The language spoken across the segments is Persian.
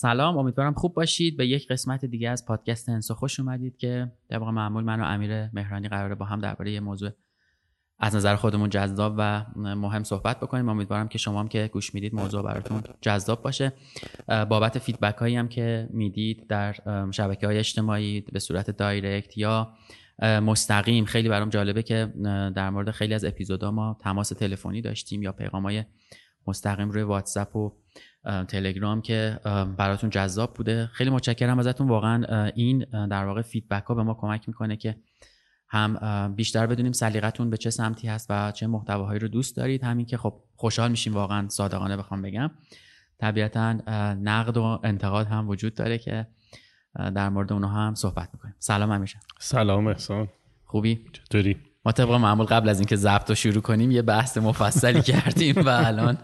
سلام امیدوارم خوب باشید. به یک قسمت دیگه از پادکست انسو خوش اومدید که طبق معمول من و امیر مهرانی قراره با هم درباره یه موضوع از نظر خودمون جذاب و مهم صحبت بکنیم. امیدوارم که شما هم که گوش می‌دید موضوع براتون جذاب باشه. بابت feedback هایی هم که می‌دید در شبکه های اجتماعی به صورت direct یا مستقیم. خیلی برام جالبه که در مورد خیلی از اپیزودا ما تماس تلفنی داشتیم یا پیغام های مستقیم روی واتساپ و تلگرام که براتون جذاب بوده. خیلی متشکرم ازتون. واقعا این در واقع فیدبک ها به ما کمک می‌کنه که هم بیشتر بدونیم سلیقتون به چه سمتی هست و چه محتواهایی رو دوست دارید. همین که خب خوشحال میشیم واقعا صادقانه بخوام بگم. طبیعتا نقد و انتقاد هم وجود داره که در مورد اونها هم صحبت می‌کنیم. سلام همیشه سلام احسان. خوبی؟ چطوری؟ ما طبق معمول قبل از اینکه ضبط رو شروع کنیم یه بحث مفصلی کردیم و الان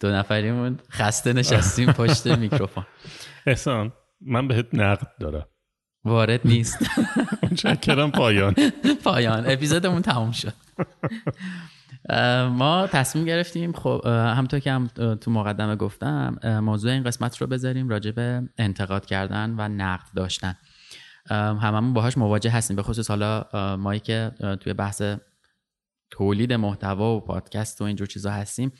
دو نفریمون خسته نشستیم پشت میکروفون. احسان من بهت نقد دارم. وارد نیست. چکرم پایان. پایان. اپیزودمون تموم شد. ما تصمیم گرفتیم خب همطور که هم تو مقدمه گفتم موضوع این قسمت رو بذاریم راجع به انتقاد کردن و نقد داشتن. هممون باهاش مواجه هستیم. به خصوص حالا مایی که توی بحث تولید محتوا و پادکست و اینجور چیزا هستیم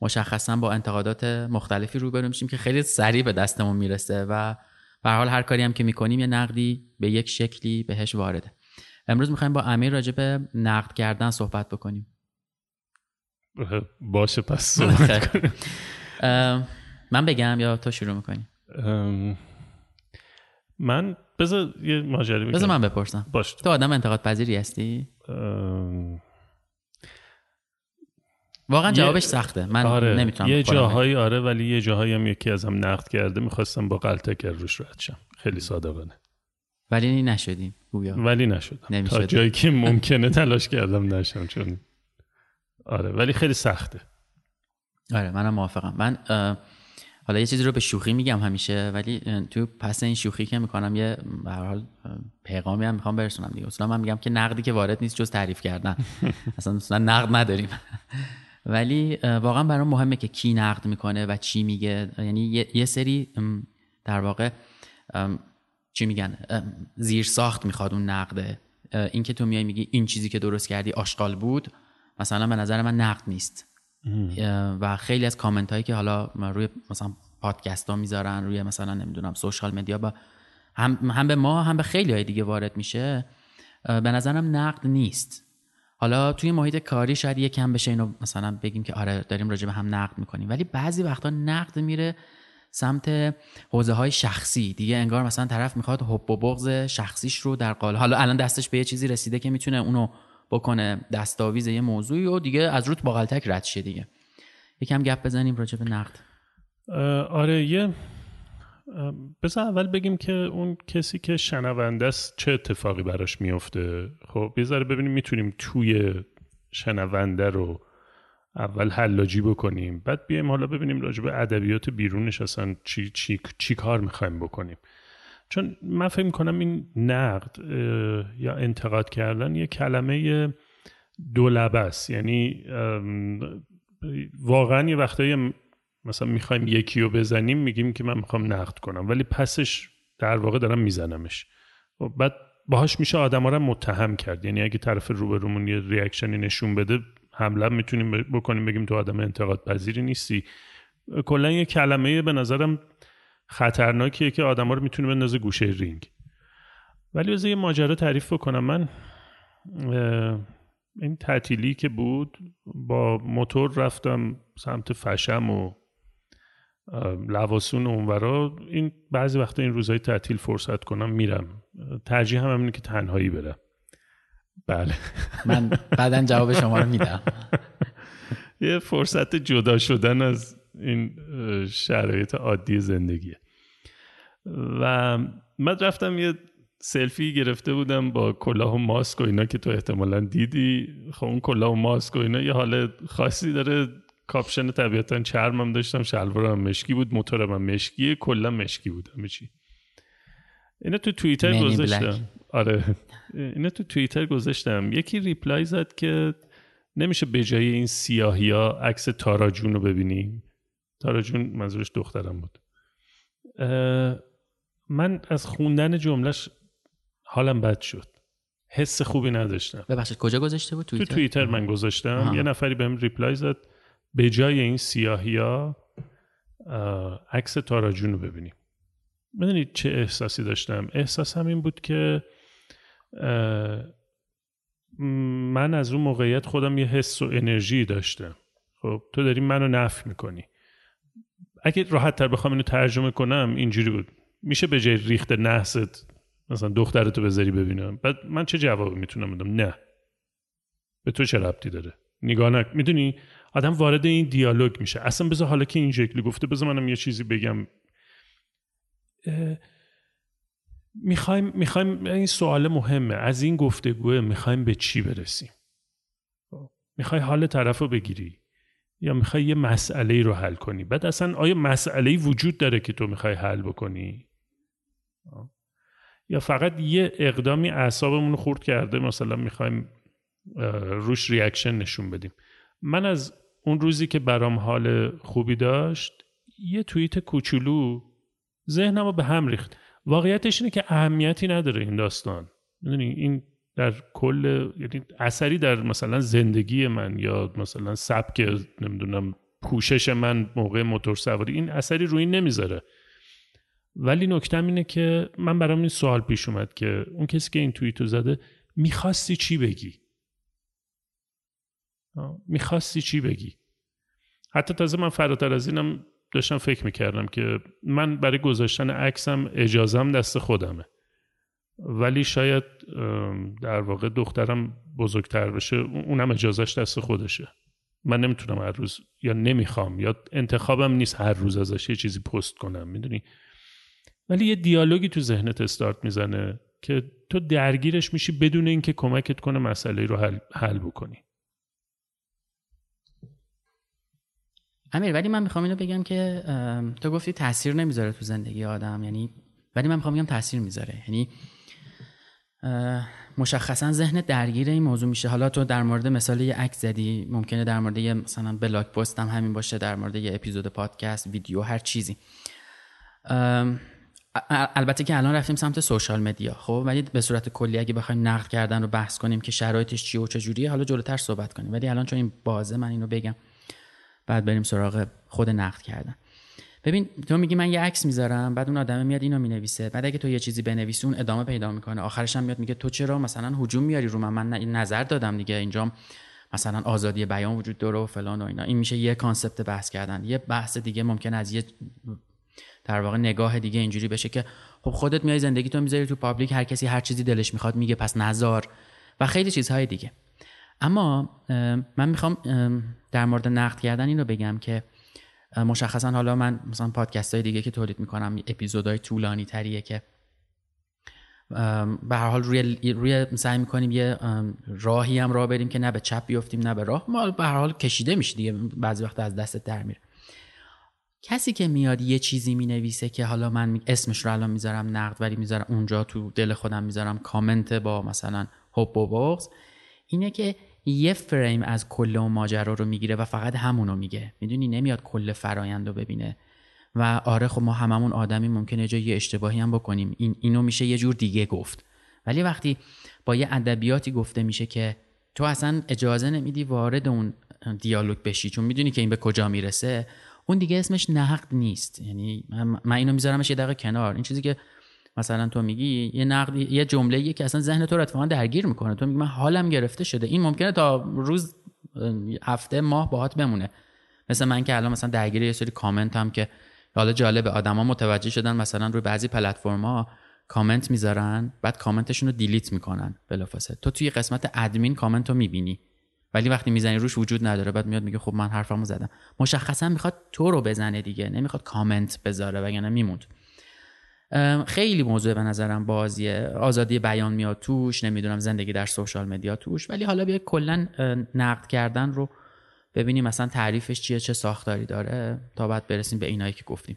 مشخصا با انتقادات مختلفی روبرو میشیم که خیلی سریع به دستمون می‌رسه و به حال هر کاری هم که می‌کنیم یه نقدی به یک شکلی بهش وارده. امروز می‌خوایم با امیر راجع به نقد کردن صحبت بکنیم. باشه پس صحبت کنیم. من بگم یا تو شروع می‌کنی؟ من بذار یه ماجرا بگم. بذار من بپرسم. باش. تو آدم انتقاد پذیری هستی؟ واقعا جوابش سخته. من آره. نمی‌تونم یه جاهایی آره ولی یه جاهایی هم یکی ازم نقد کرده. می‌خواستم با قلتک روش رد شم. خیلی صادقانه ولی نشدیم گویا. ولی نشدم. تا. جایی که ممکنه تلاش کردم نشم چون آره ولی خیلی سخته. آره منم موافقم. من حالا یه چیزی رو به شوخی میگم همیشه ولی تو پس این شوخی که می‌کنم یه به حال پیغامی هم می‌خوام برسونم دیگه. اصلا من میگم که نقدی که وارد نیست جز تعریف کردن. اصلا اصلا نقد نداریم. ولی واقعا برام مهمه که کی نقد می‌کنه و چی میگه. یعنی یه, سری در واقع چی میگن زیر ساخت می‌خواد اون نقده. اه، این که تو میای میگی این چیزی که درست کردی آشغال بود مثلا به نظر من نقد نیست. و خیلی از کامنت هایی که حالا روی مثلا پادکست ها می‌ذارن روی مثلا نمی‌دونم سوشال مدیا با هم, هم به ما هم به خیلی های دیگه وارد میشه به نظرم نقد نیست. حالا توی محیط کاری شاید یکم بشه اینو مثلا بگیم که آره داریم راجع به هم نقد می‌کنیم. ولی بعضی وقتا نقد میره سمت حوزه های شخصی. دیگه انگار مثلا طرف می‌خواد حب و بغض شخصیش رو در قال حالا الان دستش به یه چیزی رسیده که می‌تونه اونو بکنه دستاویز یه موضوعی و دیگه از روت باقلتک رد شه دیگه. یکم گپ بزنیم راجع به نقد. آره یه بذار اول بگیم که اون کسی که شنونده است چه اتفاقی براش میفته خب ذره ببینیم می‌تونیم توی شنونده رو اول حلاجی بکنیم بعد بیایم حالا ببینیم راجع به ادبیات بیرونش اصلا چی, چی, چی کار می‌خوایم بکنیم. چون من فکر می‌کنم این نقد یا انتقاد کردن یه کلمه دولبه است. یعنی واقعا یه وقتایی مثلا می‌خوایم یکی رو بزنیم میگیم که من می‌خوام نقد کنم ولی پسش در واقع دارم میزنمش. و بعد باهاش میشه آدم رو متهم کرد. یعنی اگه طرف روبرومون یه ریاکشنی نشون بده حمله می‌تونیم بکنیم بگیم تو آدم انتقاد پذیری نیستی. کلا یه کلمه به نظرم خطرناکیه که آدما رو می‌تونه بندازه گوشه رینگ. ولی بذار یه ماجرا تعریف بکنم. من این تعطیلی که بود با موتور رفتم سمت فشم و لواسون اونورا. این بعضی وقتا این روزهای تعطیل فرصت کنم میرم. ترجیح هم همینه که تنهایی برم. بله. من بعدا جواب شما رو میدم. یه فرصت جدا شدن از این شرایط عادی زندگیه. و من رفتم یه سلفی گرفته بودم با کلاه و ماسک و اینا که تو احتمالا دیدی. خب اون کلاه و ماسک و اینا یه حال خاصی داره. کاپشن طبیعتا چرمم داشتم شلوارم مشکی بود موتورم هم مشکی کلا مشکی بود همه چی. اینا تو توییتر گذاشتم. آره. اینا تو توییتر گذاشتم. یکی reply زد که نمیشه به جای این سیاهی ها عکس تارا جون رو ببینیم تارا جون منظورش دخترم بود. من از خوندن جملهش حالم بد شد. حس خوبی نداشتم. ببخشید کجا گذاشته بود؟ توییتر؟ تو توییتر؟ من گذاشتم. یه نفری بهم ریپلای زد. به جای این سیاهی ها عکس تارا جون رو ببینیم. می‌دونید چه احساسی داشتم. احساس هم این بود که من از اون موقعیت خودم یه حس و انرژی داشتم. خب تو داری منو نفی می‌کنی. اگه راحت تر بخوام اینو ترجمه کنم اینجوری بود. میشه به جای ریخت نحست مثلا دخترتو بذاری ببینم. بعد من چه جوابی می‌تونم بدم؟ نه. به تو چه ربطی داره؟ نگاه نک. می‌دونی؟ آدم وارد این دیالوگ میشه. اصلا بذار حالا که این شکلی گفته بذار منم یه چیزی بگم. می‌خوایم می‌خوایم این سوال مهمه. از این گفتگوه می‌خوایم به چی برسیم؟ می‌خوای حال طرف رو بگیری. یا می‌خوای یه مسئله رو حل کنی؟ بعد اصلا آیا مسئله وجود داره که تو می‌خوای حل بکنی؟ یا فقط یه اقدامی اعصابمون خورد کرده مثلا می‌خوایم روش ریاکشن نشون بدیم. من از اون روزی که برام حال خوبی داشت یه توییت کوچولو ذهنم رو به هم ریخت. واقعیتش اینه که اهمیتی نداره این داستان. می‌دونی؟ این در کل یعنی اثری در مثلا زندگی من یا مثلا سبک نمی‌دونم پوشش من موقع موتور سواری این اثری روی نمی‌ذاره. ولی نکتم اینه که من برام این سوال پیش اومد که اون کسی که این توییتو زده می‌خواستی چی بگی؟ می‌خواستی چی بگی؟ حتی تازه من فراتر از اینم داشتم فکر می‌کردم که من برای گذاشتن عکسم اجازم دست خودمه. ولی شاید در واقع دخترم بزرگتر بشه اونم اجازهش دست خودشه. من نمی‌تونم هر روز یا نمی‌خوام یا انتخابم نیست هر روز ازش یه چیزی پست کنم می‌دونی؟ ولی یه دیالوگی تو ذهنت استارت می‌زنه که تو درگیرش میشی بدون اینکه کمکت کنه مسئله رو حل, حل بکنی. امیر ولی من می‌خوام اینو بگم که تو گفتی تاثیر نمی‌ذاره تو زندگی آدم یعنی ولی من می‌خوام بگم تاثیر می‌ذاره. یعنی مشخصا ذهن درگیر این موضوع میشه. حالا تو در مورد مثال یه عکس زدی ممکنه در مورد یه مثلا بلاگ پست هم همین باشه در مورد یه اپیزود پادکست ویدیو هر چیزی. البته که الان رفتیم سمت سوشال مدیا خب؟ ولی به صورت کلی اگه بخوایم نقد کردن رو بحث کنیم که شرایطش چی و چجوریه حالا جلوتر صحبت کنیم. ولی الان چون این بازه من اینو بگم. بعد بریم سراغ خود نقد کردن. ببین تو میگی من یه عکس می‌ذارم بعد اون آدم میاد اینو می‌نویسه. بعد اگه تو یه چیزی بنویسی اون ادامه پیدا می‌کنه. آخرش هم میاد میگه تو چرا مثلا هجوم میاری رو من؟ من نظر دادم دیگه. اینجا مثلا آزادی بیان وجود داره و فلان و اینا. این میشه یه concept بحث کردن. یه بحث دیگه ممکن از یه در واقع نگاه دیگه اینجوری بشه که خب خودت میای زندگی تو می‌ذاری تو public هر کسی هر چیزی دلش می‌خواد میگه پس نذار و خیلی چیزهای دیگه. اما من می‌خوام در مورد نقد کردن این رو بگم که مشخصا حالا من مثلا پادکست های دیگه که تولید می‌کنم اپیزودهای طولانی تریه که به هر حال روی روی سعی می‌کنیم یه راهی هم راه بریم که نه به چپ بیفتیم نه به راه. ما به هر حال کشیده میشه دیگه بعضی وقت از دست در میره. کسی که میاد یه چیزی می‌نویسه که حالا من اسمش رو الان می‌ذارم نقد ولی می‌ذارم اونجا تو دل خودم می‌ذارم کامنت با مثلا هوب و بغز اینه که یه فریم از کل و ماجرا رو می‌گیره و فقط همونو میگه. می‌دونی نمیاد کل فرایند رو ببینه. و آره خب ما هممون آدمی ممکنه جای یه اشتباهی هم بکنیم. این اینو میشه یه جور دیگه گفت. ولی وقتی با یه ادبیاتی گفته میشه که تو اصلا اجازه نمیدی وارد اون دیالوگ بشی چون می‌دونی که این به کجا می‌رسه اون دیگه اسمش نقد نیست. یعنی من اینو میذارمش یه دقیقه کنار. این چیزی که مثلا تو میگی یه نقد یه جمله که اصلا ذهن تو رو اتفاقا درگیر می‌کنه. تو میگی من حالم گرفته شده. این ممکنه تا روز هفته ماه باهات بمونه. مثل من که الان مثلا درگیر یه سری کامنت هم که حالا جالبه آدما متوجه شدن مثلا روی بعضی پلتفرما کامنت می‌ذارن بعد کامنتشون رو delete می‌کنن. بلافاصله. تو توی قسمت ادمین کامنت رو می‌بینی. ولی وقتی می‌زنی روش وجود نداره. بعد میاد میگه خب من حرفمو زدم. مشخصا می‌خواد تو رو بزنه دیگه. نمی‌خواد کامنت بذاره وگرنه میموند. خیلی موضوع به نظرم بازیه. آزادی بیان میاد توش نمی‌دونم زندگی در سوشال مدیا توش. ولی حالا بیا کلا نقد کردن رو ببینیم مثلا تعریفش چیه چه ساختاری داره تا بعد برسیم به اینایی که گفتیم.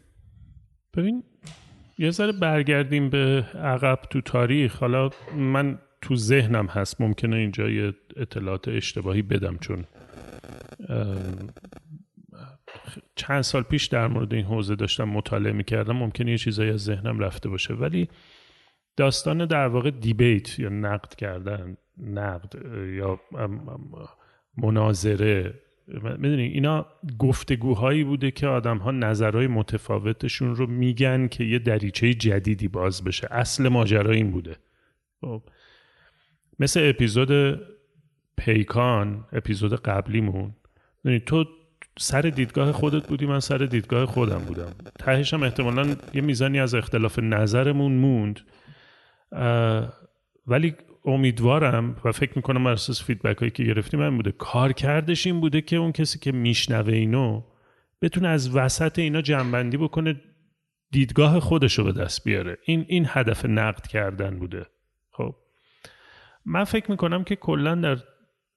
ببین یه ذره برگردیم به عقب تو تاریخ. حالا من تو ذهنم هست ممکنه اینجا یه اطلاعات اشتباهی بدم چون چند سال پیش در مورد این حوزه داشتم مطالعه می‌کردم. ممکنه یه چیزایی از ذهنم رفته باشه. ولی داستان در واقع دیبیت یا نقد کردن نقد یا مناظره می‌دونی اینا گفتگوهایی بوده که آدم ها نظرهای متفاوتشون رو میگن که یه دریچه جدیدی باز بشه. اصل ماجرا این بوده. خب. مثل اپیزود پیکان اپیزود قبلیمون تو سر دیدگاه خودت بودی من سر دیدگاه خودم بودم. تهش هم احتمالا یه میزانی از اختلاف نظرمون موند. ولی امیدوارم و فکر می‌کنم بر اساس فیدبک هایی که گرفتیم من بوده کار کردش این بوده که اون کسی که میشنوه اینو بتونه از وسط اینا جنبندی بکنه دیدگاه خودش رو به دست بیاره. این این هدف نقد کردن بوده. خب. من فکر می‌کنم که کلا در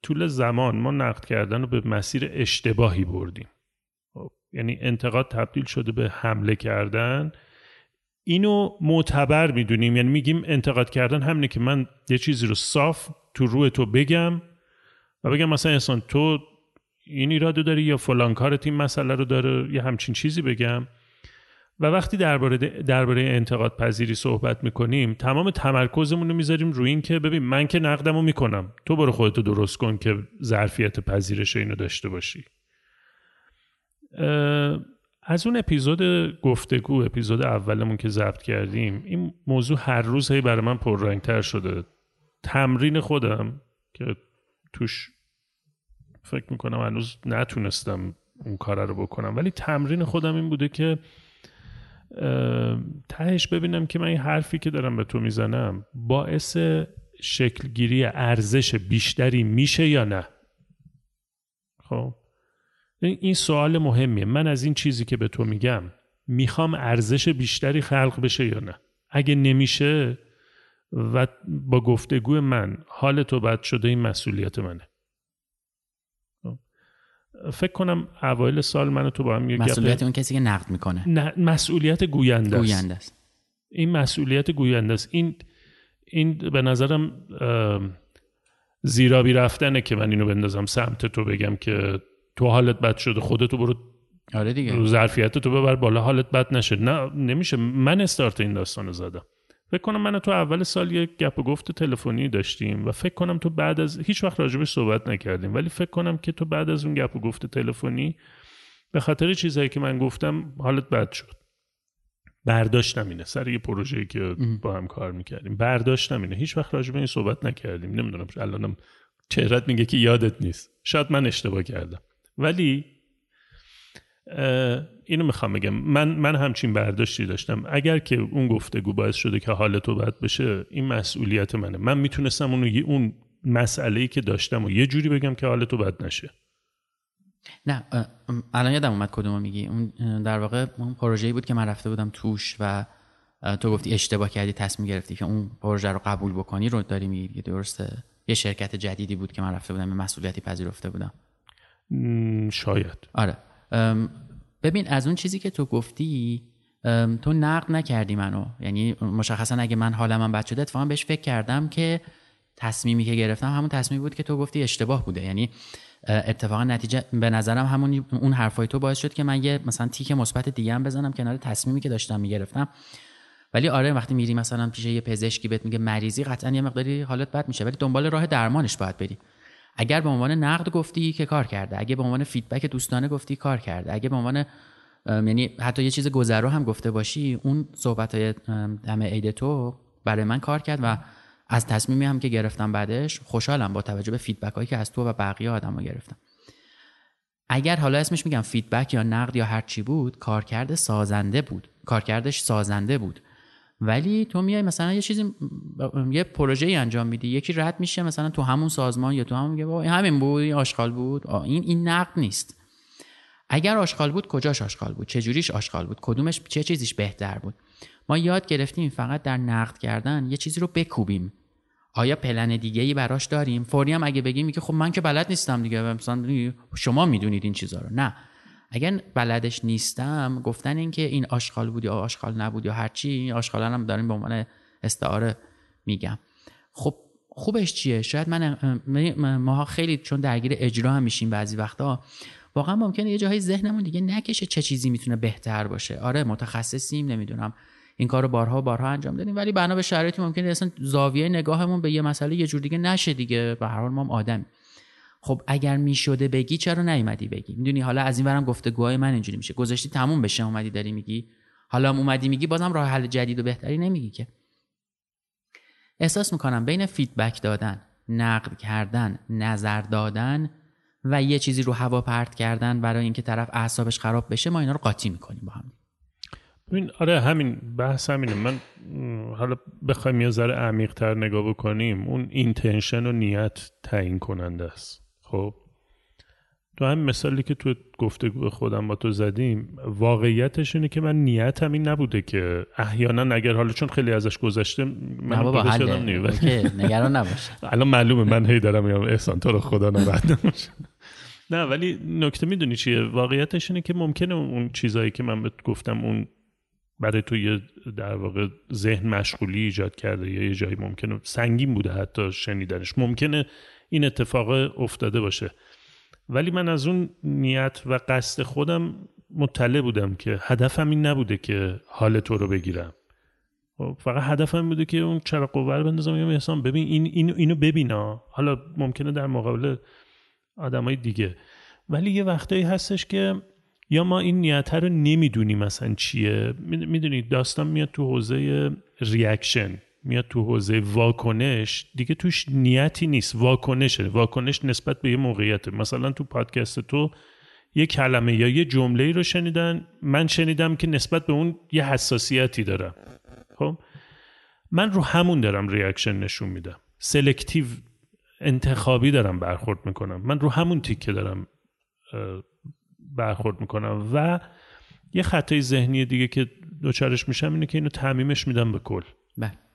طول زمان ما نقد کردن رو به مسیر اشتباهی بردیم خب. یعنی انتقاد تبدیل شده به حمله کردن اینو معتبر می‌دونیم یعنی میگیم انتقاد کردن همینه که من یه چیزی رو صاف تو روی تو بگم و بگم مثلا انسان تو این ایرادو داری یا فلان کارت این مسئله رو داره یا همچین چیزی بگم و وقتی درباره درباره انتقاد پذیری صحبت می‌کنیم تمام تمرکزمون رو می‌ذاریم روی این که ببین من که نقدمو می‌کنم. تو برو خودتو درست کن که ظرفیت پذیرش اینو داشته باشی. از اون اپیزود گفتگو اپیزود اولمون که ضبط کردیم این موضوع هر روز هی برای من پررنگتر شده. تمرین خودم که توش فکر می‌کنم هنوز نتونستم اون کار رو بکنم. ولی تمرین خودم این بوده که تهش ببینم که من این حرفی که دارم به تو می‌زنم باعث شکلگیری ارزش بیشتری میشه یا نه؟ خب. این سوال مهمیه. من از این چیزی که به تو میگم می‌خوام ارزش بیشتری خلق بشه یا نه؟ اگه نمیشه و با گفتگو من حال تو بد شده این مسئولیت منه. فکر کنم اوایل سال من تو با هم مسئولیت اون کسی که نقد می‌کنه. نه مسئولیت گوینده است. گوینده است. این مسئولیت گوینده است. این این به نظرم زیرابی رفتنه که من اینو بندازم. سمت تو بگم که تو حالت بد شده خودتو برو آره دیگه. ظرفیت تو ببر بالا حالت بد نشه. نه نمیشه. من استارت این داستانو زدم. فکر کنم من تو اول سال یه گپ و گفت تلفنی داشتیم و فکر کنم تو بعد از هیچ وقت راجبش صحبت نکردیم. ولی فکر کنم که تو بعد از اون گپ و گفت تلفنی به خاطر چیزهایی که من گفتم حالت بد شد. برداشتم اینه. سر یه پروژه‌ای که با هم کار می‌کردیم. برداشتم اینه. هیچ وقت راجب این صحبت نکردیم. نمی‌دونم. الانم چهرت میگه که یادت نیست. شاید من اشتباه کردم. ولی اینو می‌خوام بگم. من من همچین برداشتی داشتم. اگر که اون گفتگو باعث شده که حال تو بد بشه این مسئولیت منه. من می‌تونستم اونو اون مسئله ای که داشتم و یه جوری بگم که حال تو بد نشه. نه الان یادم اومد کدومو میگی. اون در واقع اون پروژه‌ای بود که من رفته بودم توش و تو گفتی اشتباه کردی تصمیم گرفتی که اون پروژه رو قبول بکنی رو داری میگی. درسته. یه شرکت جدیدی بود که من رفته بودم به مسئولیتی پذیرفته بودم. شاید. آره. ببین از اون چیزی که تو گفتی تو نقد نکردی منو. یعنی مشخصا اگه من حالم من بد شده اتفاقا بهش فکر کردم که تصمیمی که گرفتم همون تصمیمی بود که تو گفتی اشتباه بوده. یعنی اتفاقا نتیجه به نظرم همون اون حرفای تو باعث شد که من یه مثلا تیک مثبت دیگه هم بزنم کنار تصمیمی که داشتم می‌گرفتم. ولی آره وقتی میری مثلا پیش یه پزشکی بهت میگه مریضی قطعا یه مقداری حالت بد میشه. ولی دنبال راه درمانش باید بری. اگر به عنوان نقد گفتی که کار کرده اگه به عنوان فیدبک دوستانه گفتی کار کرده اگه به عنوان یعنی حتی یه چیز گذرا هم گفته باشی اون صحبت های دم عید تو برای من کار کرد و از تصمیمی هم که گرفتم بعدش خوشحالم با توجه به feedback هایی که از تو و بقیه آدم ها گرفتم. اگر حالا اسمش میگم feedback یا نقد یا هر چی بود کارکرد سازنده بود. کارکردش سازنده بود. ولی تو میای مثلا یه چیزی یه پروژه ای انجام میدی یکی رد میشه مثلا تو همون سازمان یا تو همون میگه همین بود این آشغال بود. این این نقد نیست. اگر آشغال بود کجاش آشغال بود؟ چه جوریش آشغال بود؟ کدومش چه چیزیش بهتر بود؟ ما یاد گرفتیم فقط در نقد کردن یه چیزی رو بکوبیم. آیا پلن دیگه ای براش داریم؟ فوری هم اگه بگیم که خب من که بلد نیستم دیگه. مثلا شما می‌دونید این چیزا رو. نه. اگر بلدش نیستم گفتن این که این آشغال بود یا آشغال نبود یا هرچی این آشغال هم داریم به عنوان استعاره میگم. خب خوبش چیه؟ شاید من ما خیلی چون درگیر اجرا هم میشیم بعضی وقتا واقعا ممکنه یه جاهای ذهنمون دیگه نکشه چه چیزی می‌تونه بهتر باشه. آره متخصصیم نمی‌دونم این کار رو بارها بارها انجام دادیم ولی بنا به شرایطی ممکنه اصلا زاویه نگاهمون به یه مسئله یه جور دیگه نشه دیگه. به هر حال ما آدم خب اگر می‌شده بگی چرا نیومدی بگی؟ می‌دونی حالا از این ورم گفتگوهای من اینجوری میشه. گذاشتی تموم بشه اومدی داری میگی. حالا اومدی میگی بازم راه حل جدید و بهتری نمیگی که. احساس می‌کنم بین فیدبک دادن نقد کردن نظر دادن و یه چیزی رو هوا پرت کردن برای اینکه طرف اعصابش خراب بشه ما اینا رو قاطی می‌کنیم با هم. ببین آره همین بحث همینه. من حالا بخوایم یه ذره عمیق تر نگاه بکنیم اون اینتنشن و نیت تعیین کننده است. خب. تو هم مثالی که تو گفتگو خودم با تو زدیم واقعیتش اینه که من نیتم این نبوده که احیانا اگر حالا چون خیلی ازش گذشته من با نگران نباش. الان معلومه من هی دارم میگم احسان تو رو خدا نبرد نه ولی نکته می‌دونی چیه؟ واقعیتش اینه که ممکنه اون چیزایی که من بهت گفتم اون برای تو یه در واقع ذهن مشغولی ایجاد کرده یا یه جایی ممکنه سنگین بوده حتی شنیدنش. ممکنه این اتفاق افتاده باشه. ولی من از اون نیت و قصد خودم مطلع بودم که هدفم این نبوده که حال تو رو بگیرم. خب، فقط هدفم بوده که اون چرا قوه بندازم. یا احسان ببین این اینو اینو ببینا. حالا ممکنه در مقابل آدمای دیگه. ولی یه وقتایی هستش که یا ما این نیت رو نمی‌دونیم مثلا چیه. می‌دونید داستان میاد تو حوزه reaction میاد تو حوزه واکنش دیگه توش نیتی نیست. واکنشه. واکنش نسبت به یه موقعیت مثلا تو پادکست تو یه کلمه یا یه جمله رو شنیدن من شنیدم که نسبت به اون یه حساسیتی دارم. خب؟ من رو همون دارم reaction نشون میدم. selective انتخابی دارم برخورد می‌کنم. من رو همون تیکه دارم برخورد می‌کنم. و یه خطای ذهنی دیگه که دچارش میشم اینه که اینو تعمیمش میدم به کل. بله.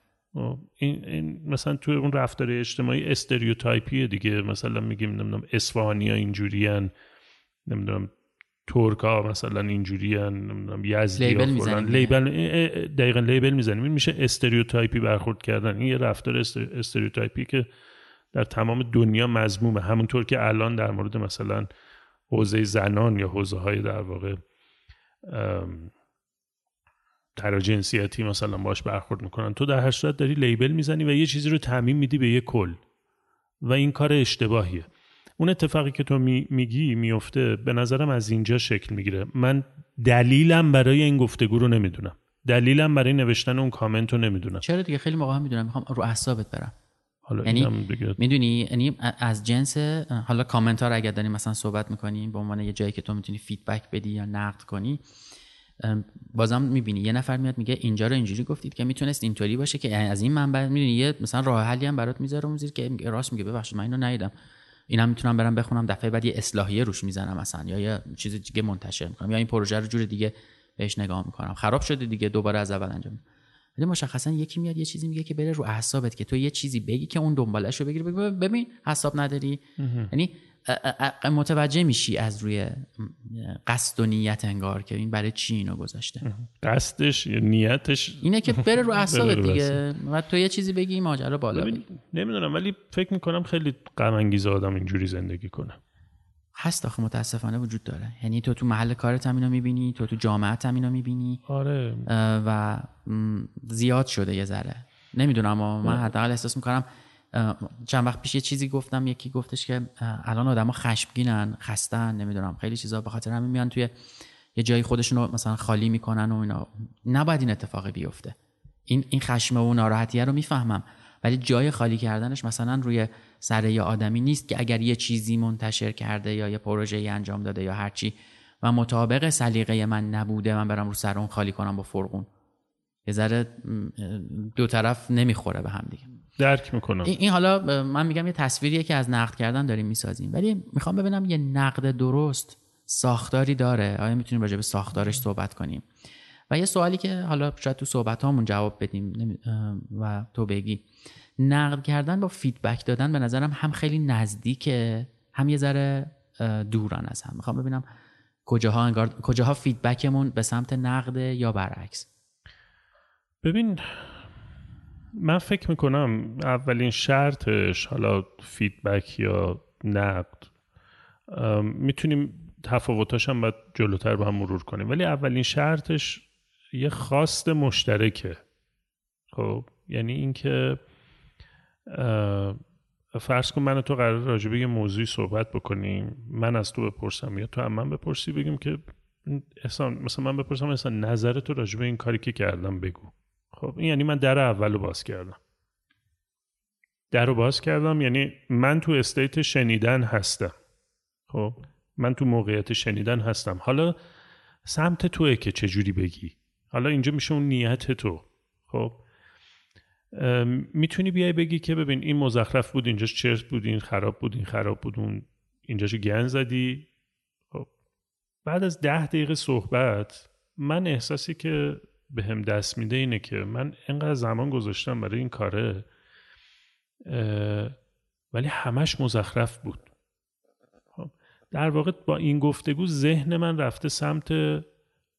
این, این مثلا توی اون رفتار اجتماعی stereotype یه دیگه. مثلا میگیم نمی‌دونم اصفهانی ها اینجوریان نمی‌دونم ترکا مثلا اینجوریان نمی‌دونم یزدی label label دقیقا label می‌زنیم این میشه stereotype ی برخورد کردن. این یه رفتار stereotype ی که در تمام دنیا مضمومه. همونطور که الان در مورد مثلا حوزه زنان یا حوزه های در واقع جنسیتی مثلا باش برخورد می‌کنن. تو در هر صورت داری لیبل می‌زنی و یه چیزی رو تعمین میدی به یه کل. و این کار اشتباهیه. اون اتفاقی که تو میگی میفته به نظرم از اینجا شکل می‌گیره. من دلیلم برای این گفتگو رو نمی‌دونم. دلیلم برای نوشتن اون کامنت رو نمی‌دونم. چرا دیگه؟ خیلی موقع هم می‌دونم. می‌خوام رو اعصابت برم. حالا یعنی می‌دونی؟ یعنی از جنس حالا کامنت ها رو اگر داریم مثلا صحبت می‌کنیم به عنوان یه جایی که تو می‌تونی فیدبک بدی یا نقد کنی بازم می‌بینی. یه نفر میاد میگه اینجا رو اینجوری گفتید که می‌تونست اینطوری باشه که از این منبع می‌دونی یه مثلا راه حلی هم برات می‌ذاره اون زیر که راست میگه ببخشید من اینو ندیدم. اینم می‌تونم برم بخونم دفعه بعد یه اصلاحیه روش می‌زنم مثلا یا یه چیز دیگه منتشر می‌کنم یا این پروژه رو جور دیگه بهش نگاه می‌کنم. خراب شده دیگه دوباره از اول انجام ولی مشخصا یکی میاد یه چیزی میگه که بره رو اعصابت که تو یه چیزی بگی که اون دنبالش رو بگیری ببین حساب نداری. یعنی متوجه میشی از روی قصد و نیت انگار که این برای چی اینو گذاشته؟ قصدش یا نیتش؟ اینه که بره رو اعصابت دیگه. و تو یه چیزی بگی ماجرا بالا نمی‌دونم ولی فکر می‌کنم خیلی غم انگیز آدم اینجوری زندگی کنه. هست آخه متاسفانه وجود داره. یعنی تو تو محل کارت هم اینو می‌بینی تو تو جامعت هم اینو می‌بینی. آره. و زیاد شده یه ذره. نمی‌دونم اما من حداقل احساس می‌کنم چند وقت پیش یه چیزی گفتم یکی گفتش که الان آدما خشمگینن خستن نمی‌دونم خیلی چیزا به خاطر همین میان توی یه جایی خودشون رو مثلا خالی می‌کنن و اینا. نباید این اتفاقی بیفته. این این خشم و ناراحتیه رو می‌فهمم. ولی جای خالی کردنش مثلا روی سر یه آدمی نیست که اگر یه چیزی منتشر کرده یا یه پروژه انجام داده یا هرچی و مطابق سلیقه من نبوده من برم رو سر اون خالی کنم با فرقون یه ذره دو طرف نمی‌خوره به هم دیگه. درک می‌کنم. این حالا من میگم یه تصویریه که از نقد کردن داریم می‌سازیم. ولی می‌خوام ببینم یه نقد درست ساختاری داره. آیا می‌تونیم راجع به ساختارش صحبت کنیم؟ و یه سوالی که حالا شاید تو صحبت هامون جواب بدیم و تو بگی. نقد کردن با فیدبک دادن به نظرم هم خیلی نزدیکه هم یه ذره دوران از هم. می‌خوام ببینم کجاها انگار کجاها feedback مون به سمت نقد یا برعکس. ببین من فکر می‌کنم اولین شرطش حالا feedback یا نقد می‌تونیم تفاوتاش هم باید جلوتر با هم مرور کنیم. ولی اولین شرطش یه خواست مشترکه. خب یعنی اینکه فرض کن من تو قرار راجع به یه موضوعی صحبت بکنیم. من از تو بپرسم یا تو هم من بپرسی بگیم که احسان مثلا من بپرسم احسان نظر تو راجع به این کاری که کردم بگو. خب این یعنی من در اول رو باز کردم. در رو باز کردم یعنی من تو استیت شنیدن هستم. خب من تو موقعیت شنیدن هستم. حالا سمت توه که چجوری بگی؟ حالا اینجا میشه اون نیت تو. خب می‌تونی بیای بگی که ببین این مزخرف بود اینجاش چرت بود این خراب بود این خراب بود اون اینجاشو گن زدی. خب بعد از ده دقیقه صحبت من احساسی که به هم دست میده اینه که من انقدر زمان گذاشتم برای این کاره ولی همش مزخرف بود. خب، در واقع با این گفتگو ذهن من رفته سمت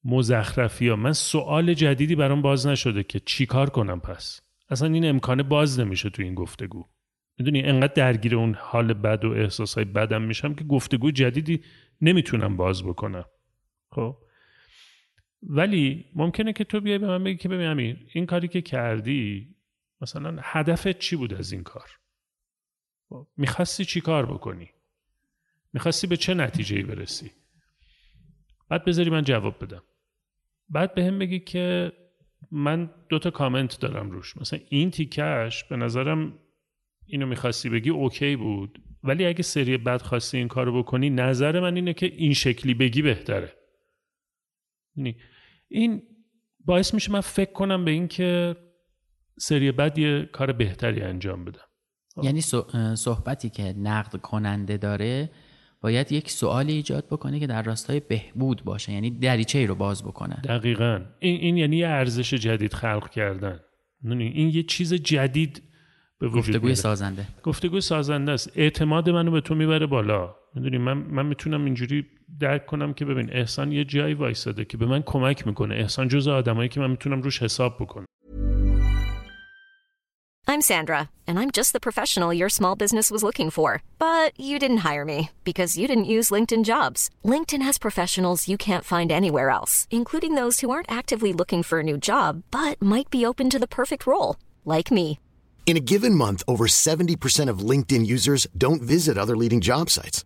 مزخرفی ها من سوال جدیدی برام باز نشده که چی کار کنم پس؟ اصلا این امکانه باز نمیشه تو این گفتگو. می‌دونی انقدر درگیر اون حال بد و احساسای بدم میشم که گفتگو جدیدی نمی‌تونم باز بکنم. خب؟ ولی ممکنه که تو بیای به من بگی که ببین امیر این کاری که کردی مثلا هدفت چی بود از این کار؟ می‌خواستی چی کار بکنی؟ می‌خواستی به چه نتیجه برسی؟ بعد بذاری من جواب بدم. بعد به هم بگی که من دوتا کامنت دارم روش. مثلا این تیکش به نظرم اینو می‌خواستی بگی اوکی بود. ولی اگه سری بعد خواستی این کارو بکنی نظر من اینه که این شکلی بگی بهتره. یعنی این باعث میشه من فکر کنم به این که سری بعد یه کار بهتری انجام بدم. یعنی صحبتی که نقد کننده داره باید یک سوالی ایجاد بکنه که در راستای بهبود باشه یعنی دریچه ای رو باز بکنه. دقیقا. این, این یعنی یه ارزش جدید خلق کردن. این یه چیز جدید به وجود گفتگوی سازنده. گفتگوی سازنده است. اعتماد منو به تو می‌بره بالا. می‌دونی من من می‌تونم اینجوری درک کنم که ببین احسان یه جایی وایساده که به من کمک میکنه احسان جز آدمایی که من میتونم روش حساب بکنم I'm Sandra and I'm just the professional your small business was looking for but you didn't hire me because you didn't use LinkedIn jobs LinkedIn has professionals you can't find anywhere else including those who aren't actively looking for a new job but might be open to the perfect role like me In a given month over 70% of LinkedIn users don't visit other leading job sites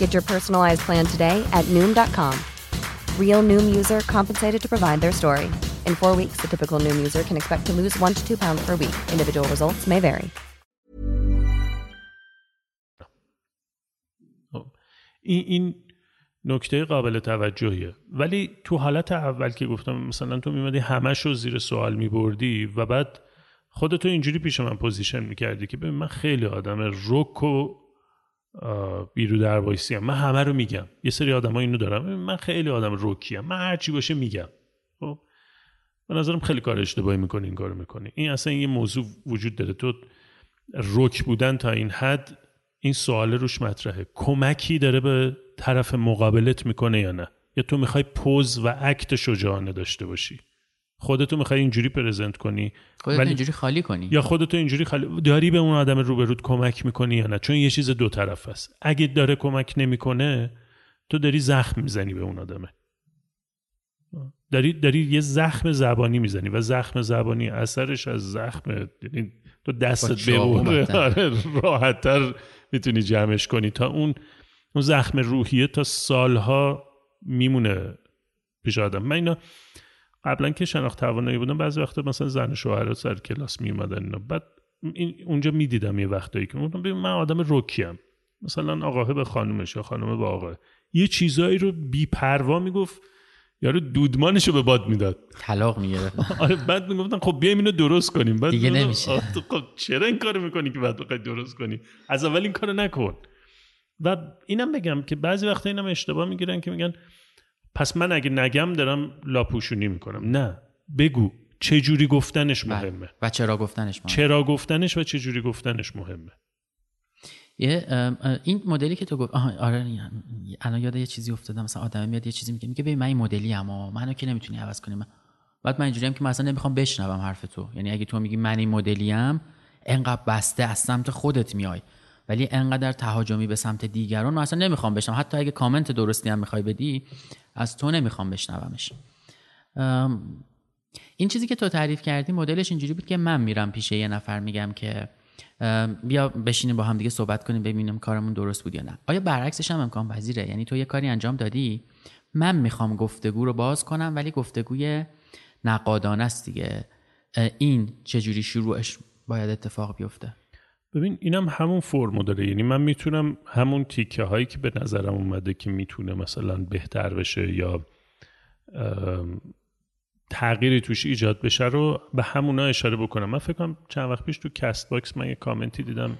Get your personalized plan today at noom.com. Real noom user compensated to provide their story. In four weeks, the typical noom user can expect to lose one to two pounds per week. Individual results may vary. این, این نکته قابل توجهیه ولی تو حالت اول که گفتم مثلا تو میومدی همش رو زیر سوال میبردی و بعد خودتو اینجوری پیش من position می‌کردی که ببین من خیلی آدم رک و بی‌رودروایسی‌ام. من همه رو میگم. یه سری آدم ها اینو دارن. من خیلی آدم رکی‌ام. من هرچی باشه میگم. خب؟ به نظرم خیلی کار اشتباهی می‌کنی این کارو می‌کنی. این اصلا یه موضوع وجود داره. تو روک بودن تا این حد این سوال روش مطرحه. کمکی داره به طرف مقابلت می‌کنه یا نه؟ یا تو می‌خوای پوز و اکت شجاعانه داشته باشی؟ خودتو می‌خوای اینجوری پرزنت کنی؟ خودتو اینجوری خالی کنی. یا خودتو اینجوری خالی داری به اون آدم روبرود کمک می‌کنی یا نه؟ چون یه چیز دو طرف است. اگه داره کمک نمی‌کنه تو داری زخم می‌زنی به اون آدمه. داری داری یه زخم زبانی می‌زنی و زخم زبانی اثرش از زخم یعنی تو دستت آره، راحتتر می‌تونی جمعش کنی تا اون اون زخم روحیه تا سالها میمونه پیش آدم. من اینا قبلا که شناخت توانایی بودم بعضی وقتا مثلا زن شوهر سر کلاس میومدن اینا بعد این اونجا می‌دیدم یه وقتایی که من آدم روکیم مثلا آقاه به خانومش یا خانومه به آقاه یه چیزایی رو بی پروا می‌گفت یارو دودمانش رو به باد می‌داد. طلاق می‌گرفت. آره بعد می‌گفتن خب بیایم اینو درست کنیم. بعد دیگه نمیشه. خب چرا این کارو می‌کنی که بعد بخوای درست کنی؟ از اول این کارو نکن. و اینم بگم که بعضی وقتا اینم اشتباه می‌گیرن که میگن پس من اگه نگم دارم لاپوشونی می‌کنم. نه بگو چه جوری گفتنش بله. مهمه؟ و چرا گفتنش مهمه؟ چرا گفتنش و چه جوری گفتنش مهمه؟ این مدلی که تو گفت آره الان یاد یه چیزی افتادم مثلا آدم میاد یه چیزی میگه میگه ببین من این مدلی اما منو که نمی‌تونی عوض کنی؟ من بعد من اینجوری هم که مثلا نمی‌خوام بشنوم حرف تو. یعنی اگه تو میگی من این مدلی ام انقدر بسته از سمت خودت میای. ولی انقدر تهاجمی به سمت دیگران من اصلا نمی‌خوام بشنوم حتی اگه کامنت درستی هم می‌خوای بدی از تو نمی‌خوام بشنومش. این چیزی که تو تعریف کردی مدلش اینجوری بود که من میرم پیش یه نفر میگم که بیا بشینیم با هم دیگه صحبت کنیم ببینیم کارمون درست بود یا نه. آیا برعکسش هم امکان پذیره؟ یعنی تو یه کاری انجام دادی من می‌خوام گفتگو رو باز کنم ولی گفتگوی نقادانه است دیگه. این چجوری شروعش باید اتفاق بیفته؟ ببین اینم همون فرمو داره. یعنی من می‌تونم همون تیکه هایی که به نظرم اومده که می‌تونه مثلا بهتر بشه یا تغییری توش ایجاد بشه رو به همونا اشاره بکنم. من فکر کنم چند وقت پیش تو CastBox من یه کامنتی دیدم.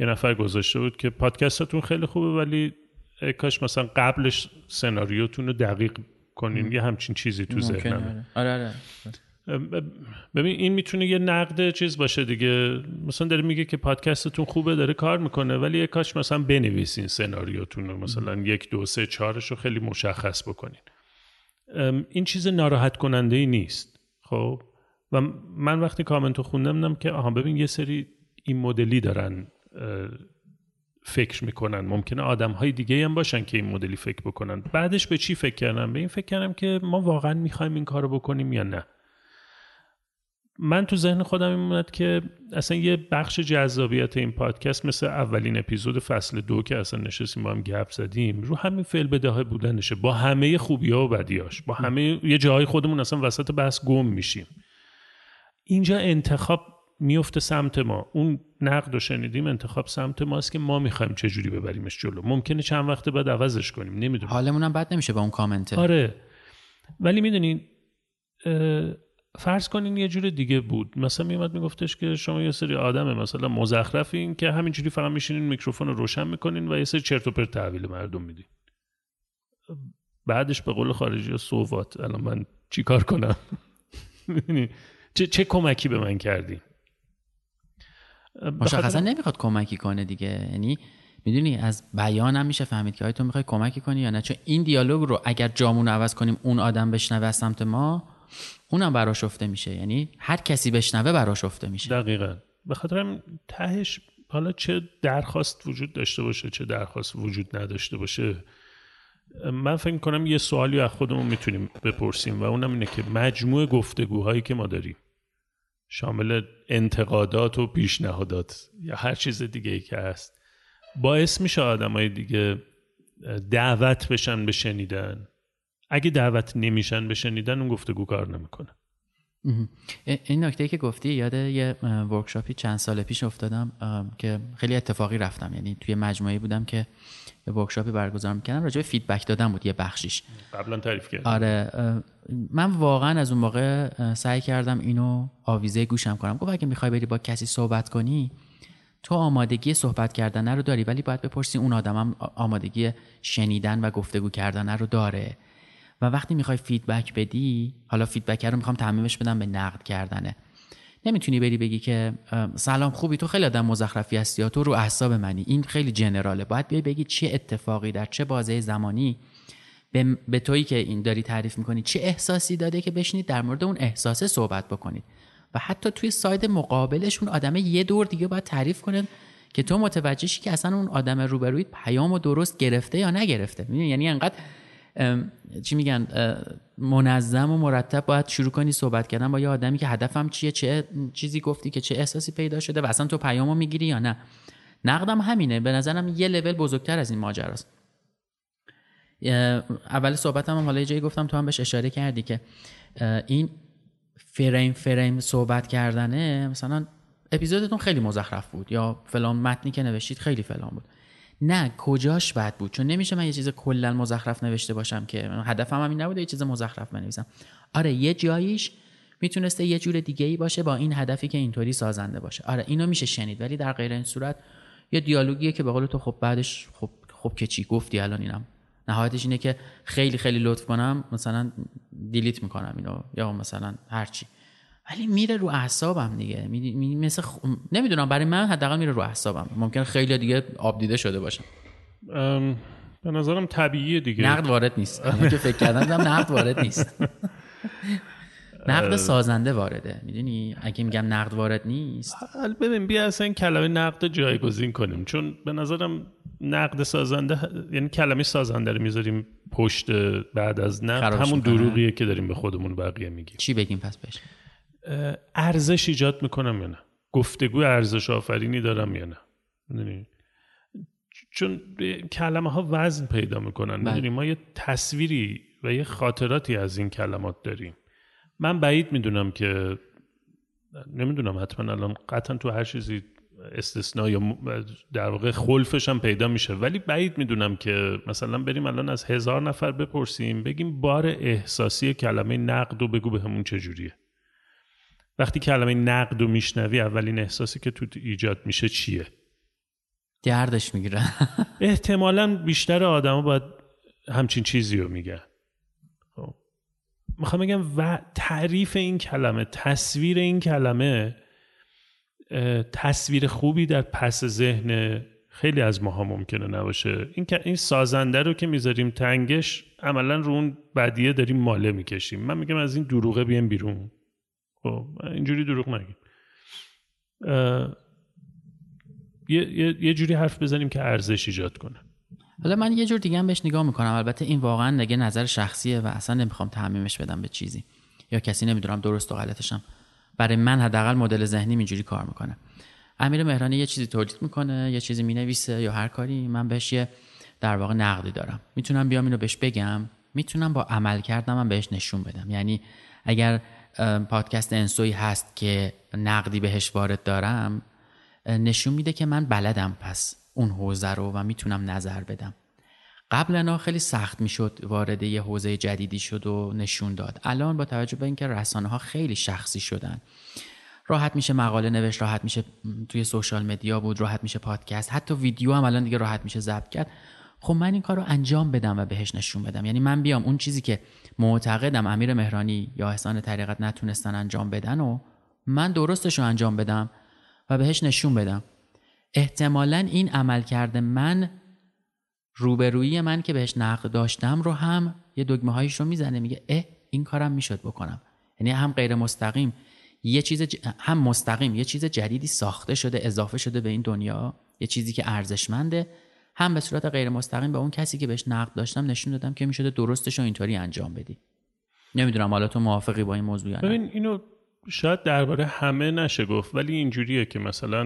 یه نفر گذاشته بود که پادکستتون خیلی خوبه ولی کاش مثلا قبلش سناریوتون رو دقیق کنین یه همچین چیزی تو ذهنمه. آره آره. ببین این می‌تونه یه نقد چیز باشه دیگه. مثلا داره میگه که پادکستتون خوبه داره کار می‌کنه ولی یه کاش مثلا بنویسین سناریوتون رو مثلا یک دو سه چهارش رو خیلی مشخص بکنین. این چیز ناراحت کننده ای نیست خب؟ و من وقتی کامنتو خوندم نم که آها ببین یه سری این مدلی دارن فکر می‌کنن. ممکنه آدم های دیگه هم باشن که این مدلی فکر بکنن. بعدش به چی فکر کردم؟ به این فکر کردم که ما واقعا می‌خوایم این کارو بکنیم یا نه. من تو ذهن خودم میموند که اصلا یه بخش جذابیت این پادکست مثل اولین اپیزود فصل دو که اصلا نشستیم با هم گپ زدیم رو همین فعل بوده بودنشه. با همه خوبی ها و بدیاش با همه یه جاهای خودمون اصلا وسط بحث گم میشیم. اینجا انتخاب میفته سمت ما. اون نقد رو شنیدیم انتخاب سمت ماست که ما می‌خوایم چه جوری ببریمش جلو. ممکنه چند وقت بعد عوضش کنیم نمی‌دونم. حالمون هم بد نمیشه با اون کامنت. آره. ولی می‌دونین فرض کنین یه جور دیگه بود. مثلا میومد میگفتش که شما یه سری آدمه مثلا مزخرفین که همینجوری فقط میشینین میکروفون رو روشن می‌کنین و یه سری چرت و پرت تحویل مردم میدین. بعدش به قول خارجی صوفات الان من چیکار کنم؟ چه چه کمکی به من کردی مشخصا نمی‌خواد کمکی کنه دیگه. یعنی می‌دونی از بیان هم میشه فهمید که آیا تو می‌خوای کمکی کنی یا نه؟ چون این دیالوگ رو اگر جامون عوض کنیم اون آدم بشنوه از سمت ما اونم براش افته میشه. یعنی هر کسی بشنوه براش افته میشه. دقیقا. به خاطر تهش حالا چه درخواست وجود داشته باشه چه درخواست وجود نداشته باشه من فکر کنم یه سوالی از خودمون می‌تونیم بپرسیم و اونم اینه که مجموع گفتگوهایی که ما داریم شامل انتقادات و پیشنهادات یا هر چیز دیگه ای که هست باعث میشه آدمای دیگه دعوت بشن به شنیدن. اگه دعوت نمیشن به شنیدن اون گفتگو کار نمی‌کنه. این نکته که گفتی یاد یه workshop ی چند سال پیش افتادم که خیلی اتفاقی رفتم. یعنی توی مجموعه بودم که یه workshop ی برگزار می‌کنم راجع به feedback دادن بود یه بخشیش. قبلا تعریف کردم. آره من واقعا از اون موقع سعی کردم اینو آویزه گوشم کنم. گفت اگه می‌خوای بری با کسی صحبت کنی تو آمادگی صحبت کردن رو داری ولی باید بپرسی اون آدمم آمادگی شنیدن و گفتگو کردن رو داره. و وقتی می‌خوای feedback بدی حالا feedback رو می‌خوام تعمیمش بدم به نقد کردنه. نمی‌تونی بری بگی که سلام خوبی؟ تو خیلی آدم مزخرفی هستی تو رو اعصاب منی. این خیلی general ه. باید بیای بگی چه اتفاقی در چه بازه زمانی به, به تویی که این داری تعریف می‌کنی چه احساسی داده که بشینید در مورد اون احساسه صحبت بکنید. و حتی توی side مقابلش اون آدم یه دور دیگه باید تعریف کنه که تو متوجهشی که اصلا اون آدم روبرویت پیام و درست گرفته یا نگرفته. یعنی انقدر چی میگن منظم و مرتب باید شروع کنی صحبت کردن با یه آدمی که هدفم چیه چه چیزی گفتی که چه احساسی پیدا شده و اصلا تو پیامو می‌گیری یا نه. نقدم همینه. به نظرم یه لول بزرگتر از این ماجراست. اول صحبتم هم حالا جایی گفتم تو هم بهش اشاره کردی که این فریم فریم صحبت کردنه مثلا اپیزودتون خیلی مزخرف بود یا فلان متنی که نوشتید خیلی فلان بود. نه کجاش بد بود؟ چون نمیشه من یه چیز کلا مزخرف نوشته باشم که هدفم هم این نبوده یه چیز مزخرف بنویسم. آره یه جاییش می‌تونسته یه جور دیگه ای باشه با این هدفی که اینطوری سازنده باشه. آره اینو میشه شنید ولی در غیر این صورت یه دیالوگیه که به قول تو خب بعدش خب خب که چی؟ گفتی الان اینم. نهایتش اینه که خیلی خیلی لطف کنم مثلا دیلیت می‌کنم اینو یا مثلا هرچی. ولی میره رو اعصابم دیگه. می... مثل خ... نمی‌دونم برای من حداقل میره رو اعصابم. ممکن خیلی دیگه آب دیده شده باشم به نظرم طبیعیه دیگه. نقد وارد نیست. که فکر کردم نقد وارد نیست. نقد سازنده وارده. می‌دونی؟ اگه میگم نقد وارد نیست. ببین بیا اصلا این کلمه نقد جایگزین کنیم. چون به نظرم نقد سازنده یعنی کلمه سازنده رو می‌ذاریم پشت بعد از نقد. همون دروغیه که داریم به خودمون بقیه میگیم. چی بگیم؟ پس بهش. ارزش ایجاد می‌کنم یا نه؟ گفتگو ارزش آفرینی دارم یا نه؟ چون کلمه ها وزن پیدا می‌کنن بله. می‌دونی؟ ما یه تصویری و یه خاطراتی از این کلمات داریم. من بعید می‌دونم که نمی‌دونم حتما الان قطعا تو هر چیزی استثنا یا در واقع خلفش هم پیدا میشه. ولی بعید می‌دونم که مثلا بریم الان از هزار نفر بپرسیم بگیم بار احساسی کلمه نقد و بگو به همون چجوریه وقتی کلمه نقد و میشنوی اولین احساسی که تو ایجاد میشه چیه؟ دردش می‌گیره. احتمالا بیشتر آدما باید همچین چیزی رو میگن. خب. می‌خوام بگم و تعریف این کلمه تصویر این کلمه تصویر خوبی در پس ذهن خیلی از ماها ممکنه نباشه. این این سازنده رو که می‌ذاریم تنگش عملا رو اون بدیه داریم ماله می‌کشیم. من میگم از این دروغه بیام بیرون. خب اینجوری دروغ نگیم. یه،, یه،, جوری حرف بزنیم که ارزش ایجاد کنه. حالا من یه جور دیگه هم بهش نگاه می‌کنم. البته این واقعا نگه نظر شخصیه و اصلا نمی‌خوام تعمیمش بدم به چیزی. یا کسی نمی‌دونم درست و غلطشم برای من حداقل مدل ذهنی اینجوری کار می‌کنه. امیر مهرانی یه چیزی تولید می‌کنه یه چیزی می‌نویسه یا هر کاری. من بهش یه در واقع نقدی دارم. می‌تونم بیام اینو بهش بگم. می‌تونم با عمل کردم بهش نشون بدم. یعنی اگر پادکست انسوی هست که نقدی بهش وارد دارم نشون میده که من بلدم پس اون حوزه رو و می‌تونم نظر بدم. قبلا خیلی سخت می‌شد وارد یه حوزه جدیدی شد و نشون داد. الان با توجه به اینکه رسانه ها خیلی شخصی شدن. راحت میشه مقاله نوشت راحت میشه توی سوشال مدیا بود راحت میشه پادکست. حتی ویدیو هم الان دیگه راحت میشه ضبط کرد. خب من این کار رو انجام بدم و بهش نشون بدم. یعنی من بیام اون چیزی که معتقدم امیر مهرانی یا احسان طریقت نتونستن انجام بدن و من درستش رو انجام بدم و بهش نشون بدم. احتمالا این عمل کرده من روبرویی من که بهش نقد داشتم رو هم یه دگمه هایش رو می‌زنه میگه اه این کارم می‌شد بکنم. یعنی هم غیر مستقیم یه چیز هم مستقیم یه چیز جدیدی ساخته شده اضافه شده به این دنیا یه چیزی که ارزشمنده. هم به صورت غیر مستقیم به اون کسی که بهش نقد داشتم نشون دادم که می‌شده درستش رو اینطوری انجام بدی. نمی‌دونم حالا تو موافقی با این موضوع یا ببین اینو شاید درباره همه نشه گفت ولی اینجوریه که مثلا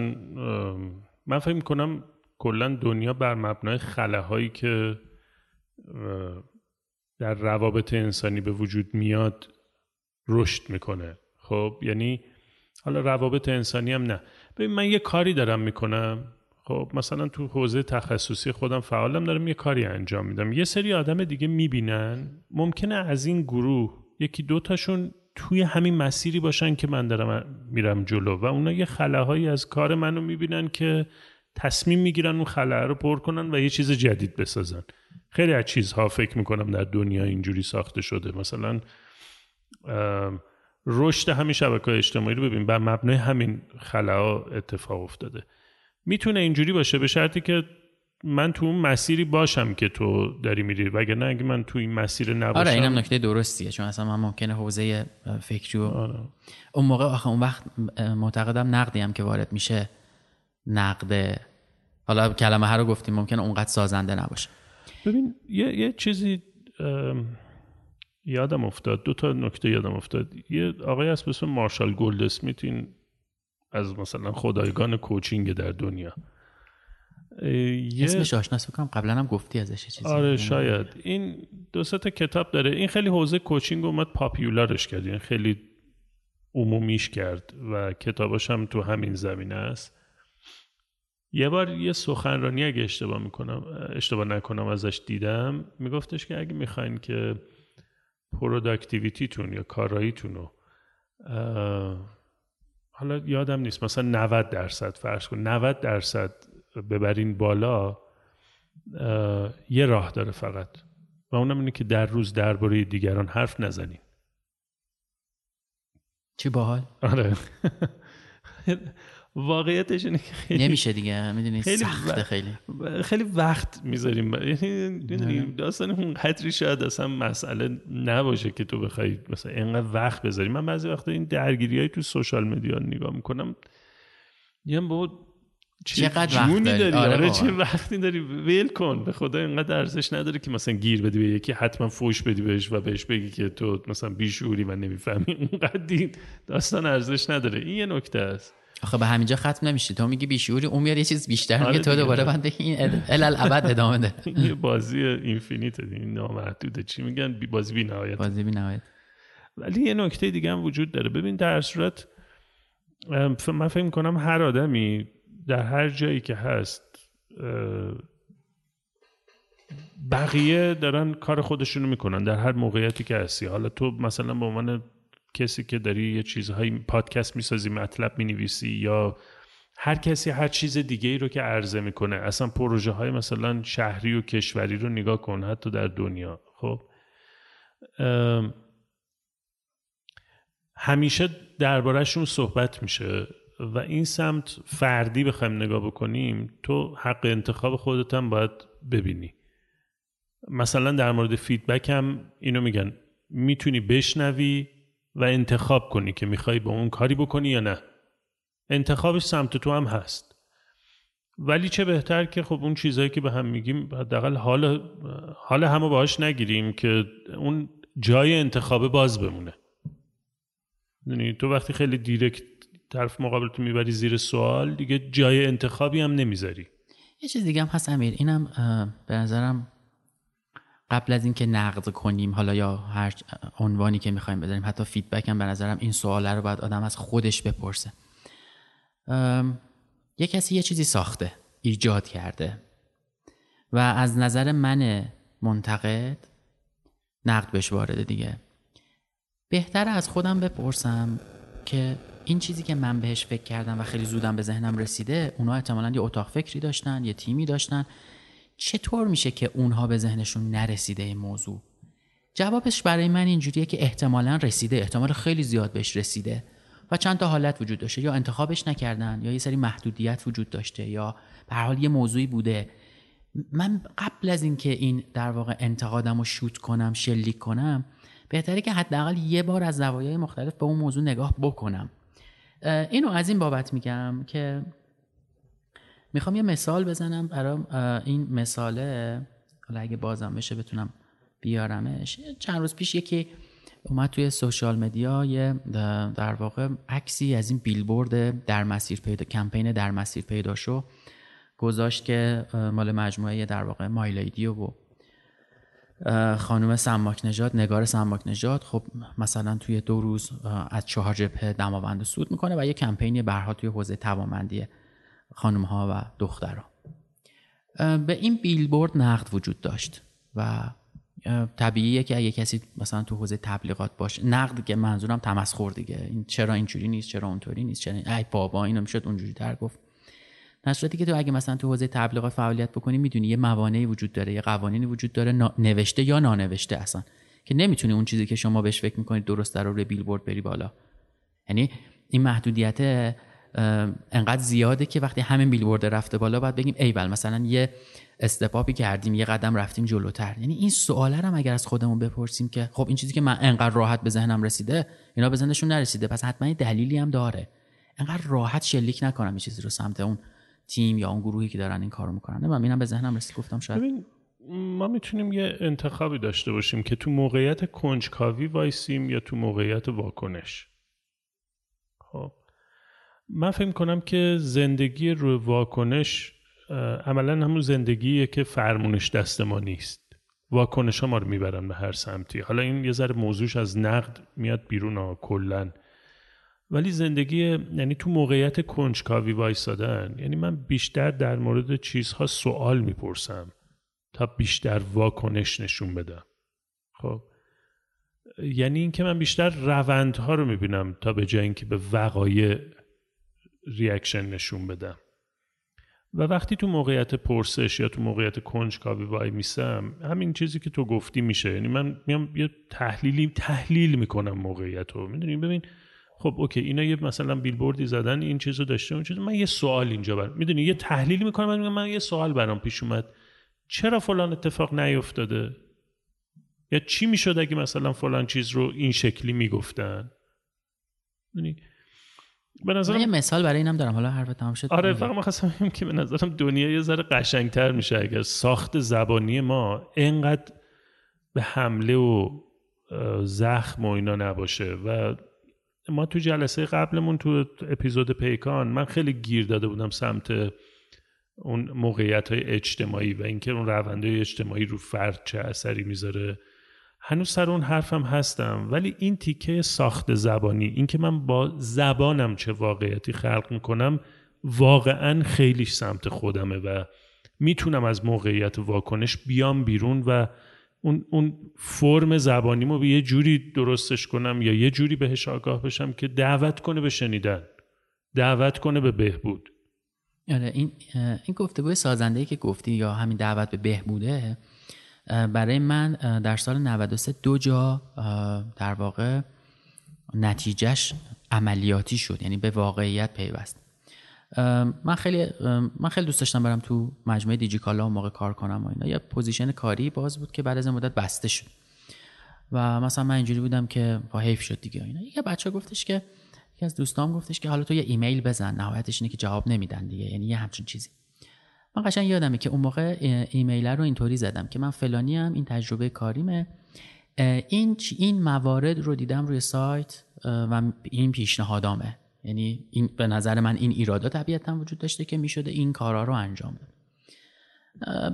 من فکر کنم کلا دنیا بر مبنای خلاهایی که در روابط انسانی به وجود میاد رشد می‌کنه. خب یعنی حالا روابط انسانی هم نه. ببین من یه کاری دارم می‌کنم خب مثلا تو حوزه تخصصی خودم فعالم دارم یه کاری انجام میدم. یه سری آدم دیگه می‌بینن. ممکنه از این گروه یکی دوتاشون توی همین مسیری باشن که من دارم میرم جلو و اونا یه خلاهایی از کار منو می‌بینن که تصمیم می‌گیرن اون خلاه رو پر کنن و یه چیز جدید بسازن. خیلی از چیزها فکر می‌کنم در دنیا اینجوری ساخته شده. مثلا رشد همین شبکه اجتماعی رو ببین. بر مبنای همین خلاها اتفاق افتاده. می‌تونه اینجوری باشه به شرطی که من تو اون مسیری باشم که تو داری میری. وگرنه اگه من تو این مسیر نباشم آره اینم نکته درستیه چون اصلا من ممکنه حوزه فکری و آره. اون موقع آخه اون وقت معتقدم نقدی هم که وارد میشه نقد. حالا کلمه هر رو گفتیم ممکنه اونقدر سازنده نباشه. ببین یه, یه چیزی یادم افتاد. دو تا نکته یادم افتاد. یه آقای هست به اسم مارشال گولد اسمیت این از مثلا خدایگان کوچینگ در دنیا. یه اسمش آشناس بکنم قبلا هم گفتی ازش یه چیزی. آره شاید. این دو تا کتاب داره. این خیلی حوزه کوچینگ اومد پاپیولارش کرد. یعنی خیلی عمومیش کرد و کتاباش هم تو همین زمینه است. یه بار یه سخنرانی اگه اشتباه می‌کنم اشتباه نکنم ازش دیدم میگفتش که اگه می‌خواین که productivity تون یا کاراییتون رو حالا یادم نیست مثلا 90 درصد فرض کن 90 درصد ببرین بالا یه راه داره فقط. و اونم اینه که در روز درباره دیگران حرف نزنین. چه باحال؟ آره. واقعیتش اینه که خیلی نمیشه دیگه می‌دونی؟ خیلی سخته خیلی. خیلی وقت می‌ذاریم. یعنی آره. داستان اون قدری شاید اصلا مسئله نباشه که تو بخوای مثلا اینقدر وقت بذاری. من بعضی وقتا این درگیری های تو سوشال مدیا نگاه می‌کنم. یه با چه جونی داری؟ داری؟ آره آره. چه وقتی داری؟ ول کن. به خدا اینقدر ارزش نداره که مثلا گیر بدی به یکی حتما فوش بدی بهش و بهش بگی که تو مثلا بیشعوری و نمی‌فهمی. اونقدر داستان ارزش نداره. این یه نکته است. آخه به همینجا ختم نمیشه. تو میگی بیشعوری اون میاد یه چیز بیشتر میگه آره تو. دوباره بگی این ال- الالعبد ادامه ده. یه بازی اینفینیت این نامحدوده. چی میگن؟ بازی بی نهایت بازی بی نهایت ولی یه نکته دیگه هم وجود داره. ببین در صورت من فکر کنم هر آدمی در هر جایی که هست بقیه دارن کار خودشونو می‌کنن در هر موقعیتی که هستی. حالا تو مثلا به عنوان کسی که داری یه چیزهایی پادکست می‌سازی مطلب می‌نویسی یا هر کسی هر چیز دیگه ای رو که عرضه می‌کنه اصلا پروژه های مثلا شهری و کشوری رو نگاه کن حتی در دنیا. خب؟ همیشه دربارهشون صحبت میشه و این سمت فردی بخوایم نگاه بکنیم تو حق انتخاب خودت هم باید ببینی. مثلا در مورد فیدبک هم اینو میگن. می‌تونی بشنوی و انتخاب کنی که می‌خوای با اون کاری بکنی یا نه. انتخابش سمت تو هم هست. ولی چه بهتر که خب اون چیزهایی که به هم میگیم حداقل حال حال همو باهاش نگیریم که اون جای انتخاب باز بمونه. یعنی تو وقتی خیلی دیرکت طرف مقابل تو می‌بری زیر سوال دیگه جای انتخابی هم نمی‌ذاری. یه چیز دیگه هم هست امیر. اینم به نظرم قبل از اینکه نقد کنیم حالا یا هر عنوانی که می‌خوایم بذاریم حتی فیدبک هم به نظرم این سواله رو باید آدم از خودش بپرسه. یه کسی یه چیزی ساخته ایجاد کرده و از نظر من منتقد نقد بهش وارده دیگه. بهتره از خودم بپرسم که این چیزی که من بهش فکر کردم و خیلی زودم به ذهنم رسیده اونا احتمالا یه اتاق فکری داشتن یه تیمی داشتن. چطور میشه که اونها به ذهنشون نرسیده این موضوع؟ جوابش برای من اینجوریه که احتمالا رسیده احتمال خیلی زیاد بهش رسیده و چند تا حالت وجود داشته. یا انتخابش نکردن یا یه سری محدودیت وجود داشته یا به هر حال یه موضوعی بوده. من قبل از اینکه این در واقع انتقادم رو شوت کنم شلیک کنم بهتره که حداقل یه بار از زوایای مختلف به اون موضوع نگاه بکنم. اینو از این بابت میگم که می‌خوام یه مثال بزنم برای این مثاله. حالا اگه بازم بشه بتونم بیارمش. چند روز پیش یکی اومد توی سوشال مدیا در واقع عکسی از این بیلبورد در مسیر پیدا کمپین در مسیر پیدا شو گذاشت که مال مجموعه در واقع مایلیدیو و خانم سماک نژاد نگار سماک نژاد. خب مثلا توی دو روز از چهار جبهه دماوند سود می‌کنه و یه کمپینی برها توی حوزه توانمندی خانم ها و دخترها. به این بیلبورد نقد وجود داشت و طبیعیه که اگه کسی مثلا تو حوزه تبلیغات باشه نقد که منظورم تمسخر دیگه. این چرا اینجوری نیست چرا اونطوری نیست چرا ای بابا اینو می‌شد اونجوری تر گفت. در که تو اگه مثلا تو حوزه تبلیغات فعالیت بکنی می‌دونی یه موانعی وجود داره یه قوانینی وجود داره نوشته یا نانوشته اصلا که نمی‌تونی اون چیزی که شما بهش فکر می‌کنید درست رو روی بیلبورد بری بالا. یعنی این محدودیت انقدر زیاده که وقتی همین بیلبورد رفته بالا باید بگیم ایول مثلا یه استپاپی کردیم یه قدم رفتیم جلوتر. یعنی این سواله هم اگر از خودمون بپرسیم که خب این چیزی که من انقدر راحت به ذهنم رسیده اینا به ذهنشون نرسیده. پس حتما دلیلی هم داره. انقدر راحت شلیک نکنم این چیزی رو سمت اون تیم یا اون گروهی که دارن این کارو می‌کنن. من اینم به ذهنم رسید گفتم شاید. ببین ما می‌تونیم یه انتخابی داشته باشیم که تو موقعیت کنجکاوی وایسیم یا تو موقعیت واکنش. خب. من فکر کنم که زندگی روی واکنش عملا همون زندگیه که فرمونش دست ما نیست. واکنش ها ما رو می‌برن به هر سمتی. حالا این یه ذره موضوعش از نقد میاد بیرون ها کلن ولی زندگی یعنی تو موقعیت کنجکاوی وایسادن یعنی من بیشتر در مورد چیزها سوال می‌پرسم تا بیشتر واکنش نشون بدم. خب؟ یعنی اینکه من بیشتر روندها رو می‌بینم تا به جای اینکه به وقایع ریاکشن نشون بدم و وقتی تو موقعیت پرسش یا تو موقعیت کنجکاوی وای میسم همین چیزی که تو گفتی میشه. یعنی من میام یه تحلیلی تحلیل می‌کنم موقعیت رو می‌دونی؟ ببین خب اوکی اینا یه مثلا بیلبوردی زدن این چیزو داشته اون چیز من یه سوال اینجا بر می‌دونی؟ یه تحلیلی می‌کنم من من یه سوال برام پیش اومد. چرا فلان اتفاق نیفتاده؟ یا چی می‌شد اگه مثلا فلان چیز رو این شکلی می‌گفتن؟ به نظرم یه مثال برای اینم دارم. حالا حرف تمام شد آره فقط خواستم که به نظرم دنیا یه ذره قشنگتر میشه. اگر ساخت زبانی ما اینقدر به حمله و زخم و اینا نباشه. و ما تو جلسه قبلمون تو اپیزود پیکان من خیلی گیر داده بودم سمت اون موقعیت های اجتماعی و اینکه اون روندهای اجتماعی رو فرد چه اثری می‌ذاره. هنوز سر اون حرفم هستم ولی این تیکه ساخت زبانی اینکه من با زبانم چه واقعیتی خلق می‌کنم واقعا خیلیش سمت خودمه و می‌تونم از موقعیت واکنش بیام بیرون و اون, اون فرم زبانیمو به یه جوری درستش کنم یا یه جوری بهش آگاه بشم که دعوت کنه به شنیدن دعوت کنه به بهبود. آره این این گفتگوی سازنده که گفتی یا همین دعوت به بهبوده برای من در سال 93 دو جا در واقع نتیجهش عملیاتی شد یعنی به واقعیت پیوست. من خیلی من خیلی دوست داشتم برم تو مجموعه دیجیکالا اون موقع کار کنم و اینا. یه position کاری باز بود که بعد از مدت بسته شد. و مثلا من اینجوری بودم که بابا حیف شد دیگه اینا. یه بچه گفتش که یکی از دوستام گفتش که حالا تو یه ایمیل بزن نهایتش اینه که جواب نمیدن دیگه یعنی یه همچین چیزی. من قشنگ یادمه که اون موقع ایمیل رو اینطوری زدم که من فلانی‌ام این تجربه کاریمه. این این موارد رو دیدم روی سایت و این پیشنهادامه. یعنی این به نظر من این ایرادا طبیعتا وجود داشته که می‌شده این کارا رو انجام داد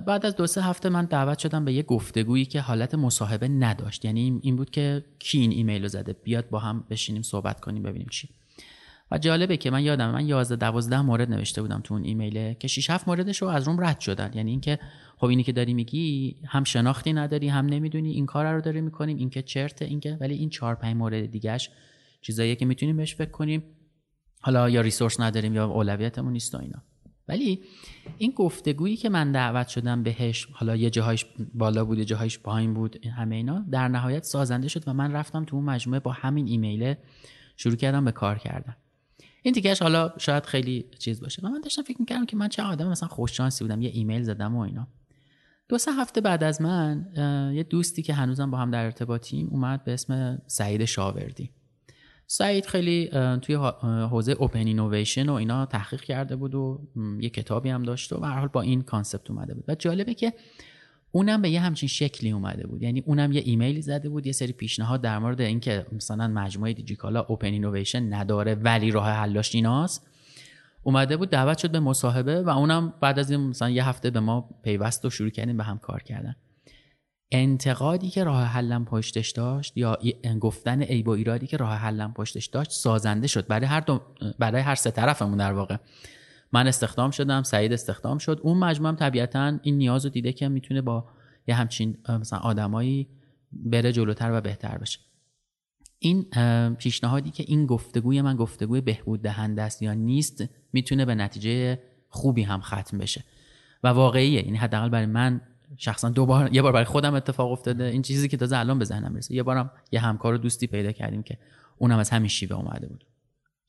بعد از دو سه هفته من دعوت شدم به یه گفتگویی که حالت مصاحبه نداشت. یعنی این بود که کی این ایمیل رو زده؟ بیاد با هم بشینیم صحبت کنیم ببینیم چی. و جالبه که من یادم من 11 12 مورد نوشته بودم تو اون ایمیله که 6 7 موردش رو از روم رد شدن. یعنی اینکه خب اینی که داری میگی هم شناختی نداری هم نمی‌دونی این کار رو داری می‌کنیم این که چرته این که ولی این 4 5 مورد دیگهش چیزایی که می‌تونیم بهش فکر کنیم. حالا یا ریسورس نداریم یا اولویتمون نیست و اینا. ولی این گفتگویی که من دعوت شدم بهش حالا یه جاهایش بالا بود یه جاهایش پایین بود همه اینا در نهایت سازنده شد و من رفتم تو اون مجموعه با همین ایمیل شروع کردم به کار کردن. این دیگهش حالا شاید خیلی چیز باشه. و من داشتم فکر می‌کردم که من چه آدم مثلا خوششانسی بودم یه ایمیل زدم و اینا. دو سه هفته بعد از من یه دوستی که هنوزم با هم در ارتباطیم اومد به اسم سعید شاوردی. سعید خیلی توی حوزه open innovation و اینا تحقیق کرده بود و یه کتابی هم داشت و به هر حال با این concept اومده بود. و جالبه که اونم به یه همچین شکلی اومده بود. یعنی اونم یه ایمیلی زده بود یه سری پیشنهاد در مورد اینکه مثلا مجموعه دیجیکالا open innovation نداره ولی راه حلاش ایناست. اومده بود دعوت شد به مصاحبه و اونم بعد از این مثلا یه هفته به ما پیوست و شروع کردیم با هم کار کردن. انتقادی که راه حلم پشتش داشت یا گفتن عیب و ایرادی که راه حلم پشتش داشت سازنده شد. برای هر برای هر سه طرفمون در واقع. من استخدام شدم سعید استخدام شد. اون مجموعه طبیعتا این نیاز رو دیده که می‌تونه با یه همچین مثلا آدمایی بره جلوتر و بهتر بشه. این پیشنهادی که این گفتگوی من گفتگوی بهبود دهنده است یا نیست می‌تونه به نتیجه خوبی هم ختم بشه. و واقعیه یعنی حداقل برای من شخصا دو بار یه بار برای خودم اتفاق افتاده. این چیزی که تازه الان به ذهنم می‌رسه. یه بارم یه همکار دوستی پیدا کردیم که اونم از همین شیوه اومده بود.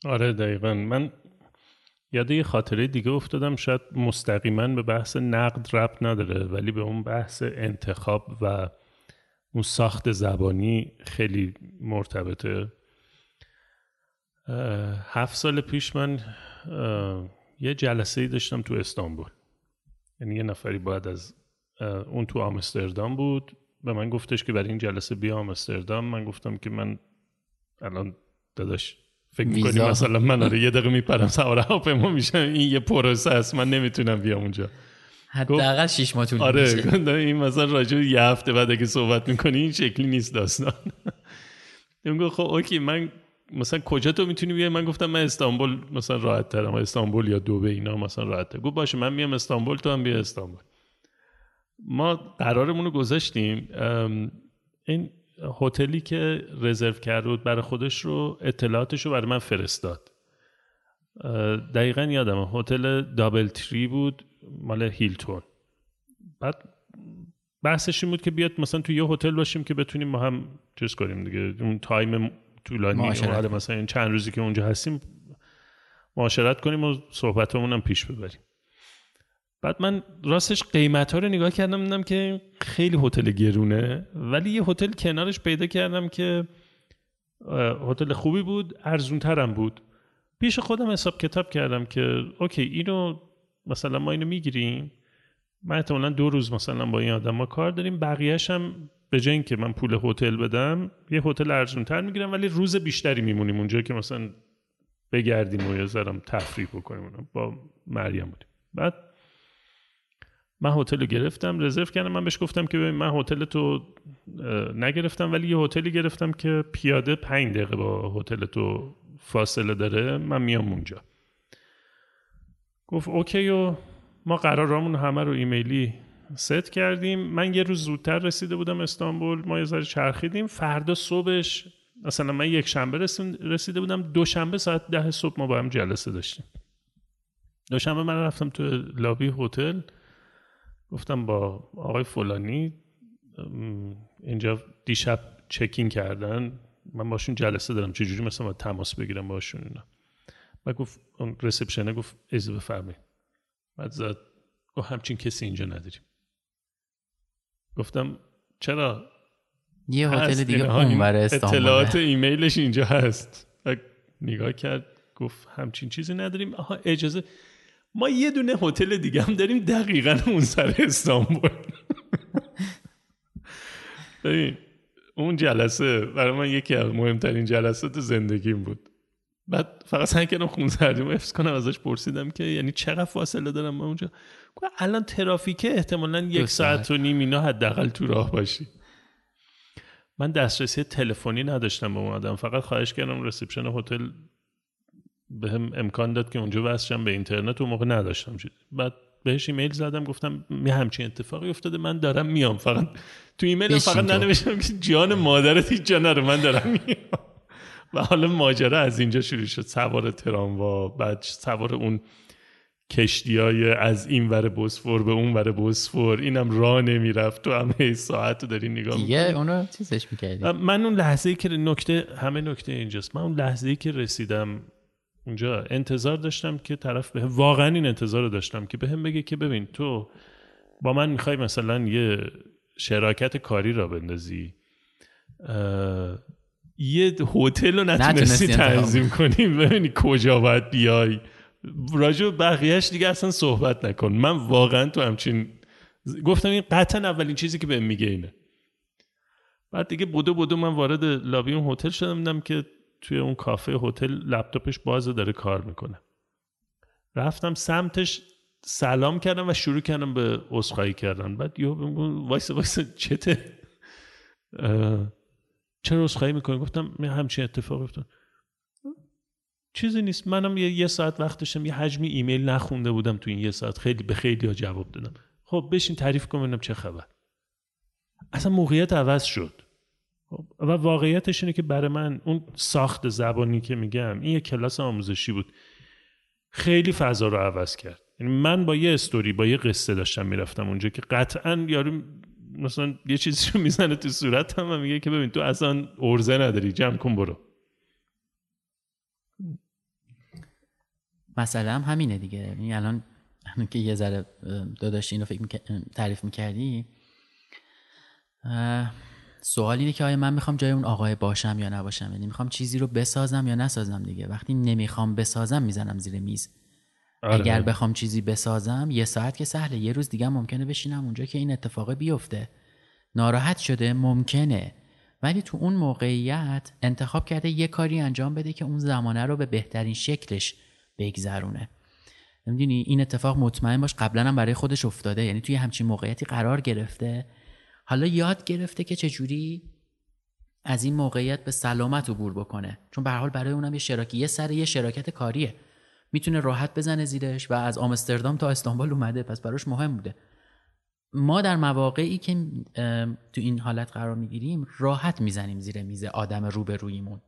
آره دقیقا. من یاد یه خاطره دیگه افتادم شاید مستقیما به بحث نقد ربط نداره ولی به اون بحث انتخاب و اون ساخت زبانی خیلی مرتبطه. هفت سال پیش من یه جلسه ای داشتم تو استانبول. یعنی یه نفری باید از اون تو آمستردام بود. به من گفتش که برای این جلسه بیا آمستردام. من گفتم که من الان داداش فکر می‌کنی مثلا من آره یه دقیقه میپرم سوار هواپیما میشم. این یه پروسه است من نمی‌تونم بیام اونجا. حداقل شش ماه طول آره این مثلا راجع یه هفته بعد اگه صحبت می‌کنی این شکلی نیست داستان. گفت خب اوکی من مثلا کجا تو می‌تونی بیای؟ من گفتم من استانبول مثلا راحت ترم. استانبول یا دوبه اینا مثلا راحت تر. گفت باشه من میام استانبول تو هم بیا استانبول. ما قرارمون رو گذاشتیم. این هتلی که رزرو کرده بود برای خودش رو اطلاعاتش رو برای من فرستاد. دقیقا یادم هتل دابل تری بود مال هیلتون. بعد بحثش این بود که بیاد مثلا تو یه هتل باشیم که بتونیم ما هم چیز کنیم دیگه. اون تایم طولانی مثلا این چند روزی که اونجا هستیم معاشرت کنیم و صحبتمون هم پیش ببریم. بعد من راستش قیمت ها رو نگاه کردم دیدم که خیلی هتل گرونه ولی یه هتل کنارش پیدا کردم که هتل خوبی بود ارزون ترم بود. پیش خودم حساب کتاب کردم که اوکی اینو مثلا ما اینو می‌گیریم من احتمالا دو روز مثلا با این آدم ما کار داریم بقیهش هم به جای که من پول هتل بدم یه هتل ارزون تر می‌گیرم ولی روز بیشتری میمونیم اونجا که مثلا بگردیم و یه ذرم تفریح بکنیم با مریم بودیم. بعد من هتل رو گرفتم رزرو کردم. من بهش گفتم که من هتل تو نگرفتم ولی یه هتلی گرفتم که پیاده پنج دقیقه با هتل تو فاصله داره. من میام اونجا. گفت OK و ما قرارامون همه رو ایمیلی ست کردیم. من یه روز زودتر رسیده بودم استانبول. ما یه ذره چرخیدیم. فردا صبحش مثلا من یک شنبه رسیده بودم. دوشنبه ساعت ده صبح ما با هم جلسه داشتیم. دوشنبه من رفتم تو لابی هتل. گفتم با آقای فلانی اینجا دیشب چکین کردن من باشون جلسه دارم چجوری مثلا تماس بگیرم باشون اینا؟ و گفت رسپشنه گفت ایزه بفرمایید. بعد زد گفت همچین کسی اینجا نداریم. گفتم چرا؟ یه هتل دیگه اونور اطلاعات ایمیلش اینجا هست. نگاه کرد گفت همچین چیزی نداریم. آها اجازه ما یه دونه هتل دیگه هم داریم دقیقا اون سر استانبول. ببین اون جلسه برای من یکی از مهمترین جلسات زندگیم بود. بعد فقط سعی کردم خون سردیم حفظ کنم ازش پرسیدم که یعنی چقدر فاصله دارم ما اونجا؟ الان ترافیکه احتمالا یک ساعت و نیم اینا حداقل تو راه باشی. من دسترسی تلفنی نداشتم به اون آدم فقط خواهش کردم رسپشن هتل به هم امکان داد که اونجا وصلشم به اینترنت و موقع نداشتم. چیز. بعد بهش ایمیل زدم گفتم می همچین اتفاقی افتاده من دارم میام. فقط تو ایمیل فقط ننوشتم که جان مادرت هیچ جا نره من دارم میام. و حالا ماجرا از اینجا شروع شد. سوار تراموا بعد سوار اون کشتی های از این ور بوسفور به اون ور بوسفور. اینم راه نمی‌رفت تو همه ساعت داری نگاه دیگه اونو چیزش می‌کردی؟ من اون لحظه ای که نکته همه نکته اینجاست. من اون لحظه ای که رسیدم اونجا انتظار داشتم که طرف به واقعا این انتظار داشتم که بهم به بگه که ببین تو با من می‌خوای مثلا یه شراکت کاری را بندازی یه هتل رو نتونستی تنظیم کنی. ببینی کجا باید بیای. راجع بقیهش دیگه اصلا صحبت نکن. من واقعا تو همچین گفتم این قطعا اولین چیزی که بهم میگه اینه. بعد دیگه بودو بودو من وارد لابی اون هتل شدم دیدم که توی اون کافه هتل لپتاپش بازه داره کار می‌کنه. رفتم سمتش سلام کردم و شروع کردم به عذرخواهی کردن. بعد یهو وایسا وایسا چته؟ چرا عذرخواهی می‌کنی؟ گفتم همچین اتفاق افتاد. چیزی نیست. منم یه, یه ساعت وقت داشتم یه حجمی ایمیل نخونده بودم تو این یه ساعت. خیلی به خیلی جواب دادم. خب بشین تعریف کن ببینم چه خبر. اصلا موقعیت عوض شد. و واقعیتش اینه که برای من اون ساخت زبانی که میگم این یه کلاس آموزشی بود. خیلی فضا رو عوض کرد. یعنی من با یه استوری با یه قصه داشتم می‌رفتم اونجا که قطعا یارو مثلا یه چیزی رو می‌زنه تو صورتم و میگه که ببین تو اصلا ارزه نداری جمع کن برو. مسئله هم همینه دیگه. یعنی الان که یه ذره داداش اینو فکر تعریف می‌کردی سوال اینه که آیا من می‌خوام جای اون آقای باشم یا نباشم؟ یعنی می‌خوام چیزی رو بسازم یا نسازم دیگه؟ وقتی نمی‌خوام بسازم می‌زنم زیر میز. آره. اگر بخوام چیزی بسازم یه ساعت که سهله. یه روز دیگه ممکنه بشینم اونجا که این اتفاق بیفته. ناراحت شده ممکنه. ولی تو اون موقعیت انتخاب کرده یه کاری انجام بده که اون زمانه رو به بهترین شکلش بگذرونه. می‌دونی این اتفاق مطمئن باش قبلا هم برای خودش افتاده. یعنی توی همچین موقعیتی قرار گرفته. حالا یاد گرفته که چجوری از این موقعیت به سلامت عبور بکنه. چون به حال برای اونم یه شراکی یه سر یه شراکت کاریه. می‌تونه راحت بزنه زیرش و از آمستردام تا استانبول اومده پس براش مهم بوده. ما در مواقعی که تو این حالت قرار می‌گیریم راحت می‌زنیم زیر میز آدم روبرویمون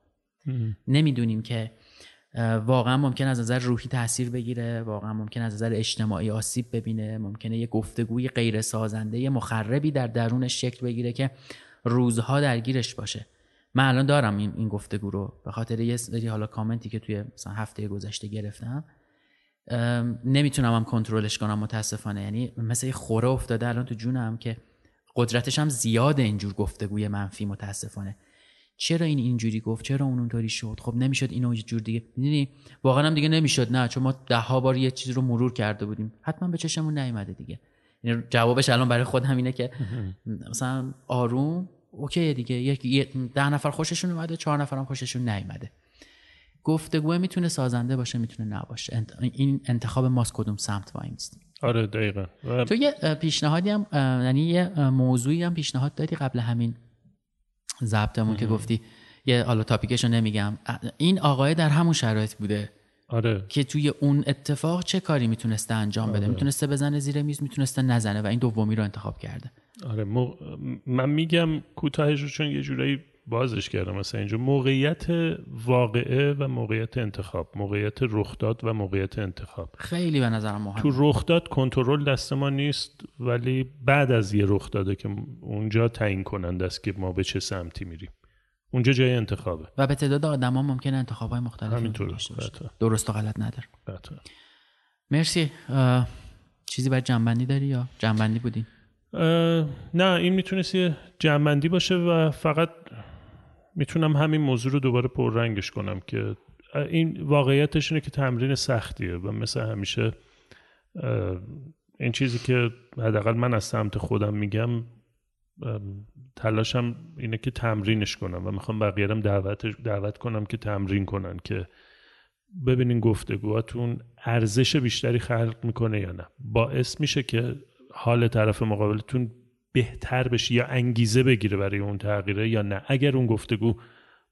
نمی‌دونیم که واقعا ممکن از نظر روحی تاثیر بگیره واقعا ممکن از نظر اجتماعی آسیب ببینه ممکنه یه گفتگوی غیر سازنده مخربی در درونش شکل بگیره که روزها درگیرش باشه. من الان دارم این, این گفتگو رو به خاطر یه سری حالا کامنتی که توی مثلا هفته گذشته گرفتم. نمی‌تونم هم کنترلش کنم متاسفانه. یعنی مثل خوره افتاده الان تو جونم که قدرتش هم زیاده اینجور گفتگوی منفی متاسفانه. چرا این اینجوری گفت؟ چرا اون اونطوری شد؟ خب نمی‌شد اینو یه جور دیگه می‌دونی؟ واقعا هم دیگه نمی‌شد نه چون ما ده ها بار یه چیز رو مرور کرده بودیم. حتما به چشمون نیومده دیگه. یعنی جوابش الان برای خود همینه که مثلا آروم اوکی دیگه. یک ده نفر خوششون اومده چهار نفر هم خوششون نیومده. گفتگو می‌تونه سازنده باشه می‌تونه نباشه. این انتخاب ماست کدوم سمت وای آره دقیقا. تو یه پیشنهادی هم یعنی یه موضوعی هم پیشنهاد دادی قبل همین ضبطمون که گفتی. یه حالا تاپیکشو نمیگم. این آقای در همون شرایط بوده. آره. که توی اون اتفاق چه کاری می‌تونسته انجام بده؟ آره. می‌تونسته بزنه زیر میز؟ می‌تونسته نزنه و این دومی رو انتخاب کرده. آره من میگم کوتاهش رو چون یه جورایی بازش کردم مثلا اینجا. موقعیت واقعه و موقعیت انتخاب. موقعیت رخداد و موقعیت انتخاب. خیلی به نظرم مهمه تو رخداد کنترل دست ما نیست ولی بعد از یه رخداده که اونجا تعیین کننده است که ما به چه سمتی میریم. اونجا جای انتخابه. و به تعداد آدما ممکنه انتخاب های مختلفی همینطور درست و غلط نداره مرسی. چیزی برای جنبندی داری یا جنبندی بودی نه این می‌تونست یه جنبندی باشه و فقط می‌تونم همین موضوع رو دوباره پررنگش کنم که این واقعیتش اینه که تمرین سختیه و مثل همیشه این چیزی که حداقل من از سمت خودم میگم تلاشم اینه که تمرینش کنم و می‌خوام بقیه‌رم دعوت دعوت کنم که تمرین کنن که ببینین گفتگوهاتون ارزش بیشتری خلق می‌کنه یا نه. باعث میشه که حال طرف مقابلتون بهتر بشه یا انگیزه بگیره برای اون تغییره یا نه. اگر اون گفتگو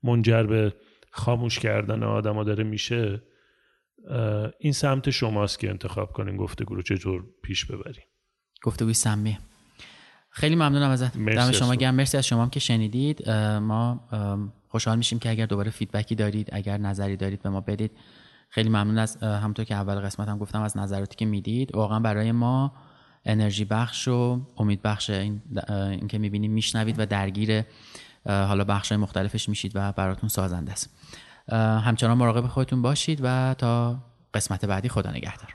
منجر به خاموش کردن آدم داره میشه این سمت شماست که انتخاب کنین گفتگو رو چطور پیش ببرین. گفتگوی سمی. خیلی ممنونم ازت. دم شما گرم. مرسی از شما که شنیدید. ما خوشحال میشیم که اگر دوباره فیدبکی دارید اگر نظری دارید به ما بدید. خیلی ممنون از همونطور که اول قسمت هم گفتم از نظراتی که می‌دید. واقعا برای ما انرژی بخش و امید بخش این, این که می‌بینیم میشنوید و درگیر حالا بخش مختلفش میشید و براتون سازنده است. همچنان مراقب خودتون باشید و تا قسمت بعدی خدا نگهدار.